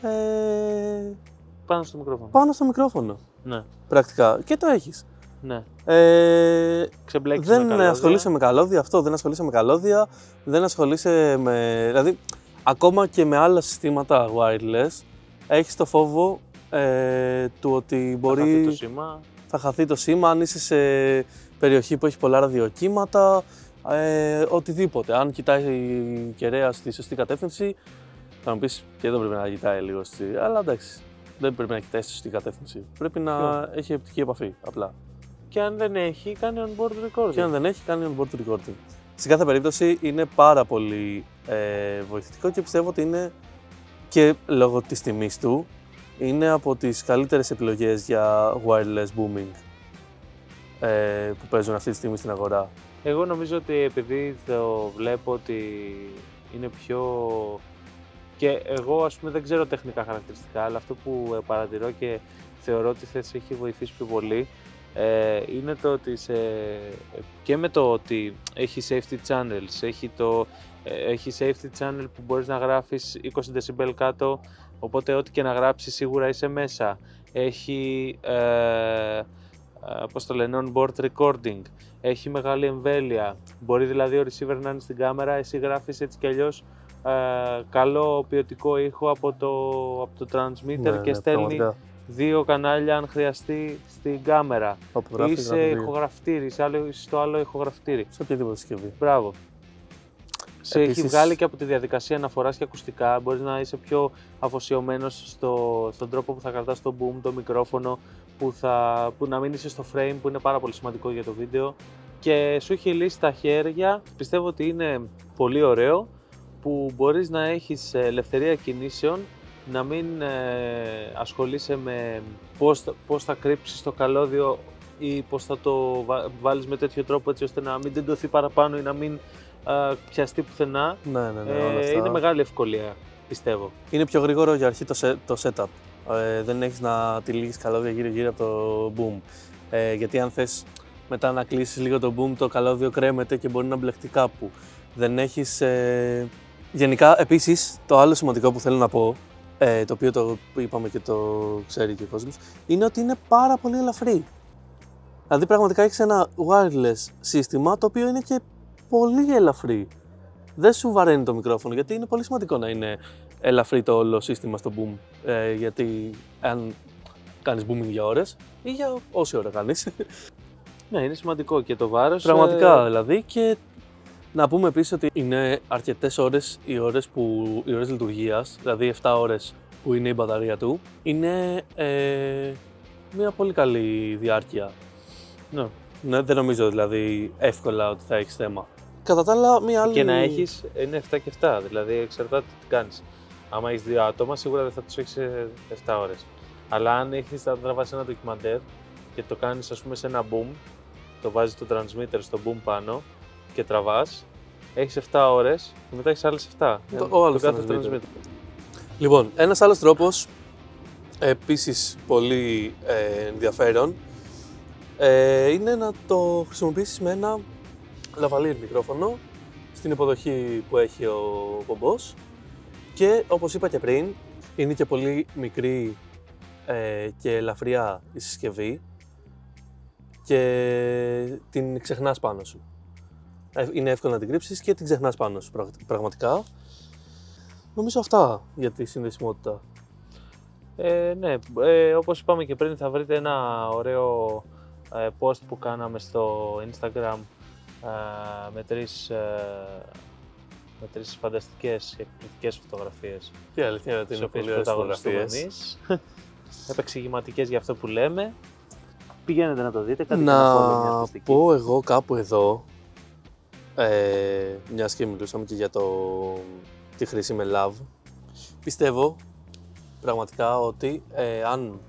ε, Πάνω στο μικρόφωνο. πάνω στο μικρόφωνο, Ναι, πρακτικά. Και το έχεις. ναι. Ε, Ξεμπλέκεις δεν με καλώδια. ασχολείσαι με καλώδια, αυτό δεν ασχολείσαι με καλώδια, δεν ασχολείσαι με. Δηλαδή, ακόμα και με άλλα συστήματα wireless, έχεις το φόβο ε, του ότι Θα μπορεί. χαθεί το σήμα. θα χαθεί το σήμα αν είσαι σε περιοχή που έχει πολλά ραδιοκύματα, ε, οτιδήποτε. Αν κοιτάει η κεραία στη σωστή κατεύθυνση, θα μου πεις και εδώ πρέπει να κοιτάει λίγο στη. Αλλά εντάξει, δεν πρέπει να κοιτάει στη σωστή κατεύθυνση. Πρέπει να Ποιο; έχει οπτική επαφή απλά. Και αν δεν έχει, κάνει on-board recording. Και αν δεν έχει, κάνει on-board recording. Σε κάθε περίπτωση είναι πάρα πολύ ε, βοηθητικό και πιστεύω ότι είναι και λόγω της τιμής του είναι από τις καλύτερες επιλογές για wireless booming ε, που παίζουν αυτή τη στιγμή στην αγορά. Εγώ νομίζω ότι επειδή το βλέπω ότι είναι πιο... Και εγώ ας πούμε δεν ξέρω τεχνικά χαρακτηριστικά, αλλά αυτό που ε, παρατηρώ και θεωρώ ότι θα σε έχει βοηθήσει πιο πολύ ε, είναι το ότι σε, και με το ότι έχει safety channels, έχει, το, ε, έχει safety channel που μπορείς να γράφεις 20 decibel κάτω, οπότε ό,τι και να γράψεις σίγουρα είσαι μέσα. Έχει, ε, ε, πώς το λένε, on-board recording, έχει μεγάλη εμβέλεια. Μπορεί δηλαδή ο receiver να είναι στην κάμερα, εσύ γράφεις έτσι κι αλλιώς ε, καλό ποιοτικό ήχο από το, από το transmitter Ναι, και ναι, στέλνει πραγματικά. δύο κανάλια αν χρειαστεί στην κάμερα. Όπου γράφει, Είσαι γράφει δύο. ηχογραφτήρι, είσαι άλλο, είσαι στο άλλο ηχογραφτήρι. Σε οποιαδήποτε συσκευή. Μπράβο. Σε έχει Επίσης- βγάλει και από τη διαδικασία αναφοράς και ακουστικά. Μπορείς να είσαι πιο αφοσιωμένος στο, στον τρόπο που θα κρατάς το boom, το μικρόφωνο, που, θα, που να μην είσαι στο frame, που είναι πάρα πολύ σημαντικό για το βίντεο. Και σου έχει λύσει τα χέρια. Πιστεύω ότι είναι πολύ ωραίο που μπορείς να έχεις ελευθερία κινήσεων, να μην ε, ασχολείσαι με πώς, θα- πώς θα κρύψεις το καλώδιο ή πώς θα το βα- βάλεις με τέτοιο τρόπο έτσι ώστε να μην τεντωθεί παραπάνω ή να μην α, πιαστεί πουθενά. Ναι, ναι, ναι, όλα Ε, αυτά. είναι μεγάλη ευκολία, πιστεύω. Είναι πιο γρήγορο για αρχή το, se- το setup. Ε, δεν έχεις να τυλίγεις καλώδια γύρω-γύρω από το boom. Ε, γιατί αν θες μετά να κλείσεις λίγο το boom, το καλώδιο κρέμεται και μπορεί να μπλεχτεί κάπου. Δεν έχεις... Ε... Γενικά, επίσης, το άλλο σημαντικό που θέλω να πω, ε, το οποίο το είπαμε και το ξέρει και ο κόσμος, είναι ότι είναι πάρα πολύ ελαφρύ. Δηλαδή, πραγματικά έχεις ένα wireless σύστημα, το οποίο είναι και πολύ ελαφρύ. Δεν σου βαραίνει το μικρόφωνο, γιατί είναι πολύ σημαντικό να είναι ελαφρύ το όλο σύστημα στο boom. Ε, γιατί αν κάνεις booming για ώρες ή για όση ώρα κάνεις. Ναι, είναι σημαντικό και το βάρος. Πραγματικά ε, δηλαδή και να πούμε επίσης ότι είναι αρκετές ώρες οι ώρες, που, οι ώρες λειτουργίας, δηλαδή 7 ώρες που είναι η μπαταρία του, είναι ε, μια πολύ καλή διάρκεια. ναι. Ναι, δεν νομίζω δηλαδή εύκολα ότι θα έχεις θέμα. Κατά τα άλλα, μια άλλη. Και να έχεις είναι 7 και 7, δηλαδή εξαρτάται τι κάνεις. Άμα έχεις δύο άτομα, σίγουρα δεν θα τους έχεις ε, 7 ώρες. Αλλά αν έχεις να τραβάς ένα ντοκιμαντέρ και το κάνεις ας πούμε σε ένα boom, το βάζεις το transmitter στο boom πάνω και τραβάς, έχεις 7 ώρες και μετά έχεις άλλες 7. Το- ο άλλος κάθε transmitter. transmitter. Λοιπόν, ένας άλλος τρόπος, επίσης πολύ ε, ενδιαφέρον, ε, είναι να το χρησιμοποιήσεις με ένα lavalier μικρόφωνο στην υποδοχή που έχει ο πομπός και όπως είπα και πριν, είναι και πολύ μικρή ε, και ελαφριά η συσκευή και την ξεχνάς πάνω σου. Ε, Είναι εύκολο να την κρύψεις και την ξεχνάς πάνω σου πραγ- πραγματικά. Νομίζω αυτά για τη συνδεσιμότητα. Ε, ναι, ε, όπως είπαμε και πριν θα βρείτε ένα ωραίο ε, post που κάναμε στο Instagram ε, με, τρεις, ε, με τρεις φανταστικές και εκπληκτικές φωτογραφίες Και η αλήθεια είναι ότι τις είναι οποίες πολύ ωραίες πρωταγωνιστούμε φωτογραφίες. εμείς. Επεξηγηματικές για αυτό που λέμε. Πηγαίνετε να το δείτε, κάντε και ένα follow μια Να αρτιστική. πω εγώ κάπου εδώ, ε, μιας και μιλούσαμε και για το, τη χρήση με love, πιστεύω πραγματικά ότι ε, αν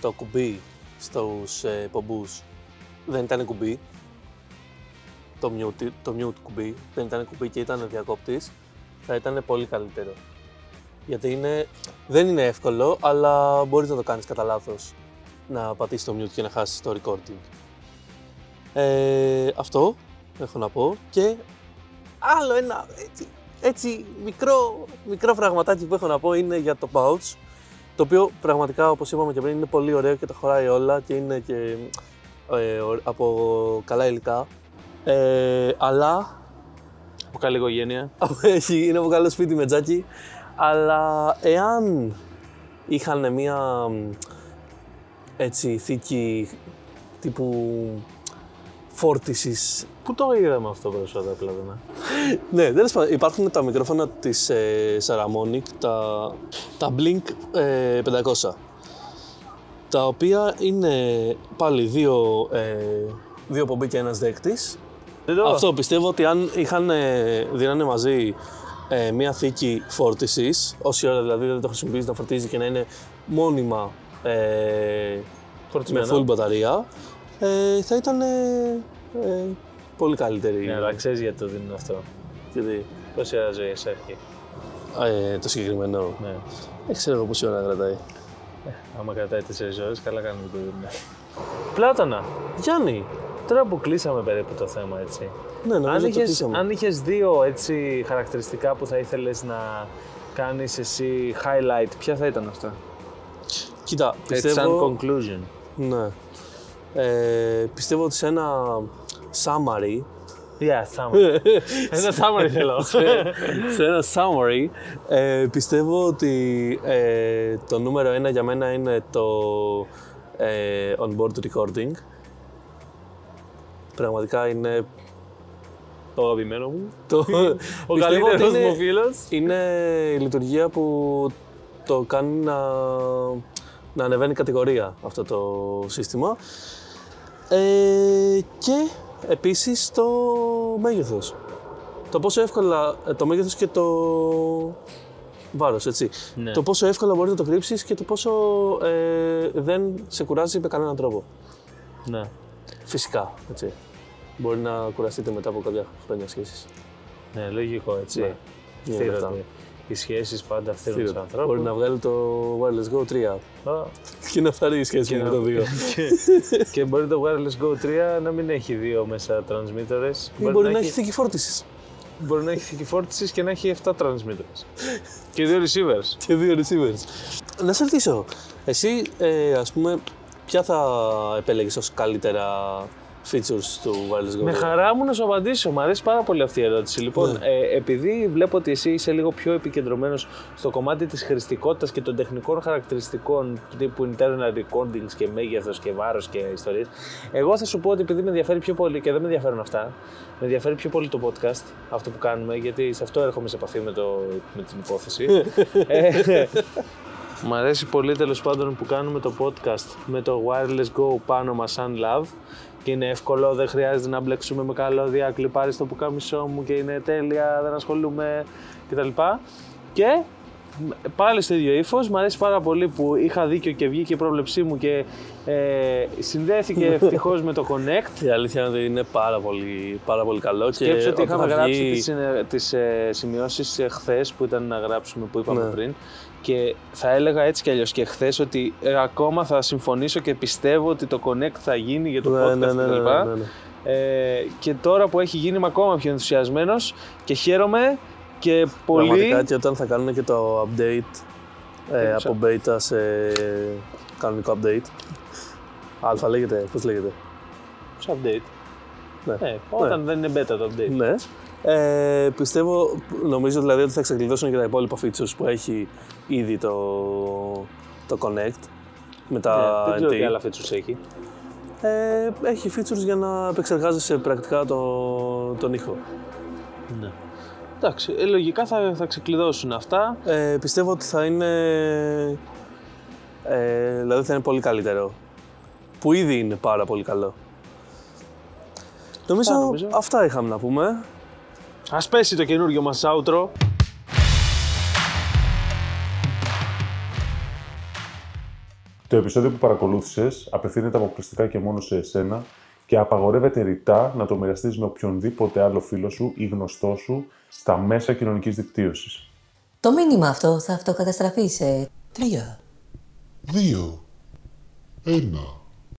το κουμπί στους ε, πομπούς δεν ήταν κουμπί, το mute, το mute κουμπί, δεν ήταν κουμπί και ήταν διακόπτης, θα ήταν πολύ καλύτερο. Γιατί είναι, δεν είναι εύκολο, αλλά μπορείς να το κάνεις κατά λάθος να πατήσεις το mute και να χάσεις το recording. Ε, αυτό έχω να πω. Και άλλο ένα έτσι, έτσι μικρό, μικρό πραγματάκι που έχω να πω είναι για το pouch το οποίο πραγματικά όπως είπαμε και πριν είναι πολύ ωραίο και τα χωράει όλα και είναι και ε, ω- από καλά υλικά. Ε, αλλά Από καλή οικογένεια. έχει, είναι από καλό σπίτι με τζάκι. Αλλά εάν είχαν μια μ, έτσι θήκη τύπου φόρτισης Πού το είδαμε αυτό περισσότερο απλά δεν Ναι, τέλος πάντων, υπάρχουν τα μικρόφωνα της ε, Saramonic, τα, τα Blink ε, 500, τα οποία είναι πάλι δύο, ε, δύο πομπή και ένας δέκτης. Δεν το Αυτό πιστεύω ότι αν είχαν ε, δίνανε μαζί ε, μία θήκη φόρτισης, όση ώρα δηλαδή δεν το χρησιμοποιείς να φορτίζει και να είναι μόνιμα ε, με φορτισμένο. full μπαταρία, ε, θα ήταν ε, ε, πολύ καλύτερη. Ναι, αλλά ξέρεις γιατί το δίνουν αυτό. Γιατί, Πόση ώρα ζωής έχει. ε, το συγκεκριμένο. Ναι. Δεν ξέρω εγώ πόση ώρα κρατάει. Άμα κρατάει 4 ώρες, καλά κάνουν που το δίνουν. Πλάτωνα, Γιάννη! τώρα που κλείσαμε περίπου το θέμα έτσι. Ναι, νομίζω Αν το είχες, κλείσαμε. αν είχες δύο έτσι, χαρακτηριστικά που θα ήθελες να κάνεις εσύ highlight, ποια θα ήταν αυτά; Κοίτα, Έτσι, σαν πιστεύω... conclusion. Ναι. Ε, πιστεύω ότι σε ένα summary, Yeah, summary. Ένα summary θέλω. σε ένα summary, ε, πιστεύω ότι ε, το νούμερο ένα για μένα είναι το ε, on-board recording. Πραγματικά είναι το αγαπημένο μου. το... Ο πιστεύω ότι καλύτερος είναι- μου φίλος. Είναι η λειτουργία που το κάνει να, να ανεβαίνει κατηγορία αυτό το σύστημα. Ε, και επίσης το μέγεθος. Το πόσο εύκολα, ε, το μέγεθος και το βάρος, έτσι. Ναι. Το πόσο εύκολα μπορείς να το κρύψεις και το πόσο ε, δεν σε κουράζει με κανέναν τρόπο. Ναι. Φυσικά, έτσι. Μπορεί να κουραστείτε μετά από κάποια χρόνια σχέσης. ναι, λογικό έτσι. Ναι. Είναι αυτά. Φτύρονται. Οι σχέσεις πάντα φτύρουν τους ανθρώπους. Μπορεί να βγάλει το Wireless Go 3 Α, και να φτάρει η σχέση Και με να- το 2. και, και μπορεί το Wireless Go 3 να μην έχει δύο μέσα transmitters. Ή μπορεί να έχει θήκη φόρτισης μπορεί να έχει θήκη φόρτισης και να έχει 7 transmitters. και δύο receivers. και δύο receivers. Να σε ρωτήσω, εσύ ε, ας πούμε, ποια θα επέλεγες ως καλύτερα features του Wireless Go Με 2? χαρά μου να σου απαντήσω. Μου αρέσει πάρα πολύ αυτή η ερώτηση. Λοιπόν, Ναι. ε, επειδή βλέπω ότι εσύ είσαι λίγο πιο επικεντρωμένος στο κομμάτι της χρηστικότητας και των τεχνικών χαρακτηριστικών τύπου internal recordings και μέγεθος και βάρος και ιστορίες, εγώ θα σου πω ότι επειδή με ενδιαφέρει πιο πολύ και δεν με ενδιαφέρουν αυτά, με ενδιαφέρει πιο πολύ το podcast, αυτό που κάνουμε, γιατί σε αυτό έρχομαι σε επαφή με, το, με την υπόθεση. ε, Μ' αρέσει πολύ τέλος πάντων που κάνουμε το podcast με το wireless go πάνω μας σαν love και είναι εύκολο, δεν χρειάζεται να μπλέξουμε με καλώδια, κλιπάρεις το πουκάμισό μου και είναι τέλεια, δεν ασχολούμαι κτλ. Και πάλι στο ίδιο ύφος, μου αρέσει πάρα πολύ που είχα δίκιο και βγήκε η πρόβλεψή μου και ε, συνδέθηκε ευτυχώς με το Connect. Η αλήθεια είναι ότι είναι πάρα πολύ, πάρα πολύ καλό και Σκέψου ότι όταν είχαμε θα γράψει βγει- τις, συνε- τις ε, σημειώσεις ε, χθες που ήταν να γράψουμε που είπαμε Ναι. πριν και θα έλεγα έτσι κι αλλιώς και χθες ότι ε, ακόμα θα συμφωνήσω και πιστεύω ότι το Connect θα γίνει για το Ναι, podcast ναι, ναι, κτλ. ναι, ναι, ναι. Ε, και τώρα που έχει γίνει είμαι ακόμα πιο ενθουσιασμένος και χαίρομαι και πολύ... Πραγματικά και όταν θα κάνουν και το update ε, Έξω. από beta σε κανονικό update. Αλφα λέγεται, πώς λέγεται; Ποιος update. Ναι. Ναι, όταν δεν είναι beta το update. Ναι. Ε, πιστεύω, νομίζω δηλαδή ότι θα ξεκλειδώσουν και τα υπόλοιπα features που έχει ήδη το, το Connect με τα Ναι, δεν ξέρω NT. τι άλλα features έχει. Ε, έχει features για να επεξεργάζεσαι πρακτικά το, τον ήχο. Ναι. Εντάξει, ε, λογικά θα, θα ξεκλειδώσουν αυτά. Ε, πιστεύω ότι θα είναι. Ε, δηλαδή θα είναι πολύ καλύτερο. Που ήδη είναι πάρα πολύ καλό. Νομίζω, Αυτά νομίζω. αυτά είχαμε να πούμε. Ας πέσει το καινούριο μας outro. Το επεισόδιο που παρακολούθησες απευθύνεται αποκλειστικά και μόνο σε εσένα και απαγορεύεται ρητά να το μοιραστείς με οποιονδήποτε άλλο φίλο σου ή γνωστό σου στα μέσα κοινωνικής δικτύωσης. Το μήνυμα αυτό θα αυτοκαταστραφεί σε... Τρία. Δύο. Ένα.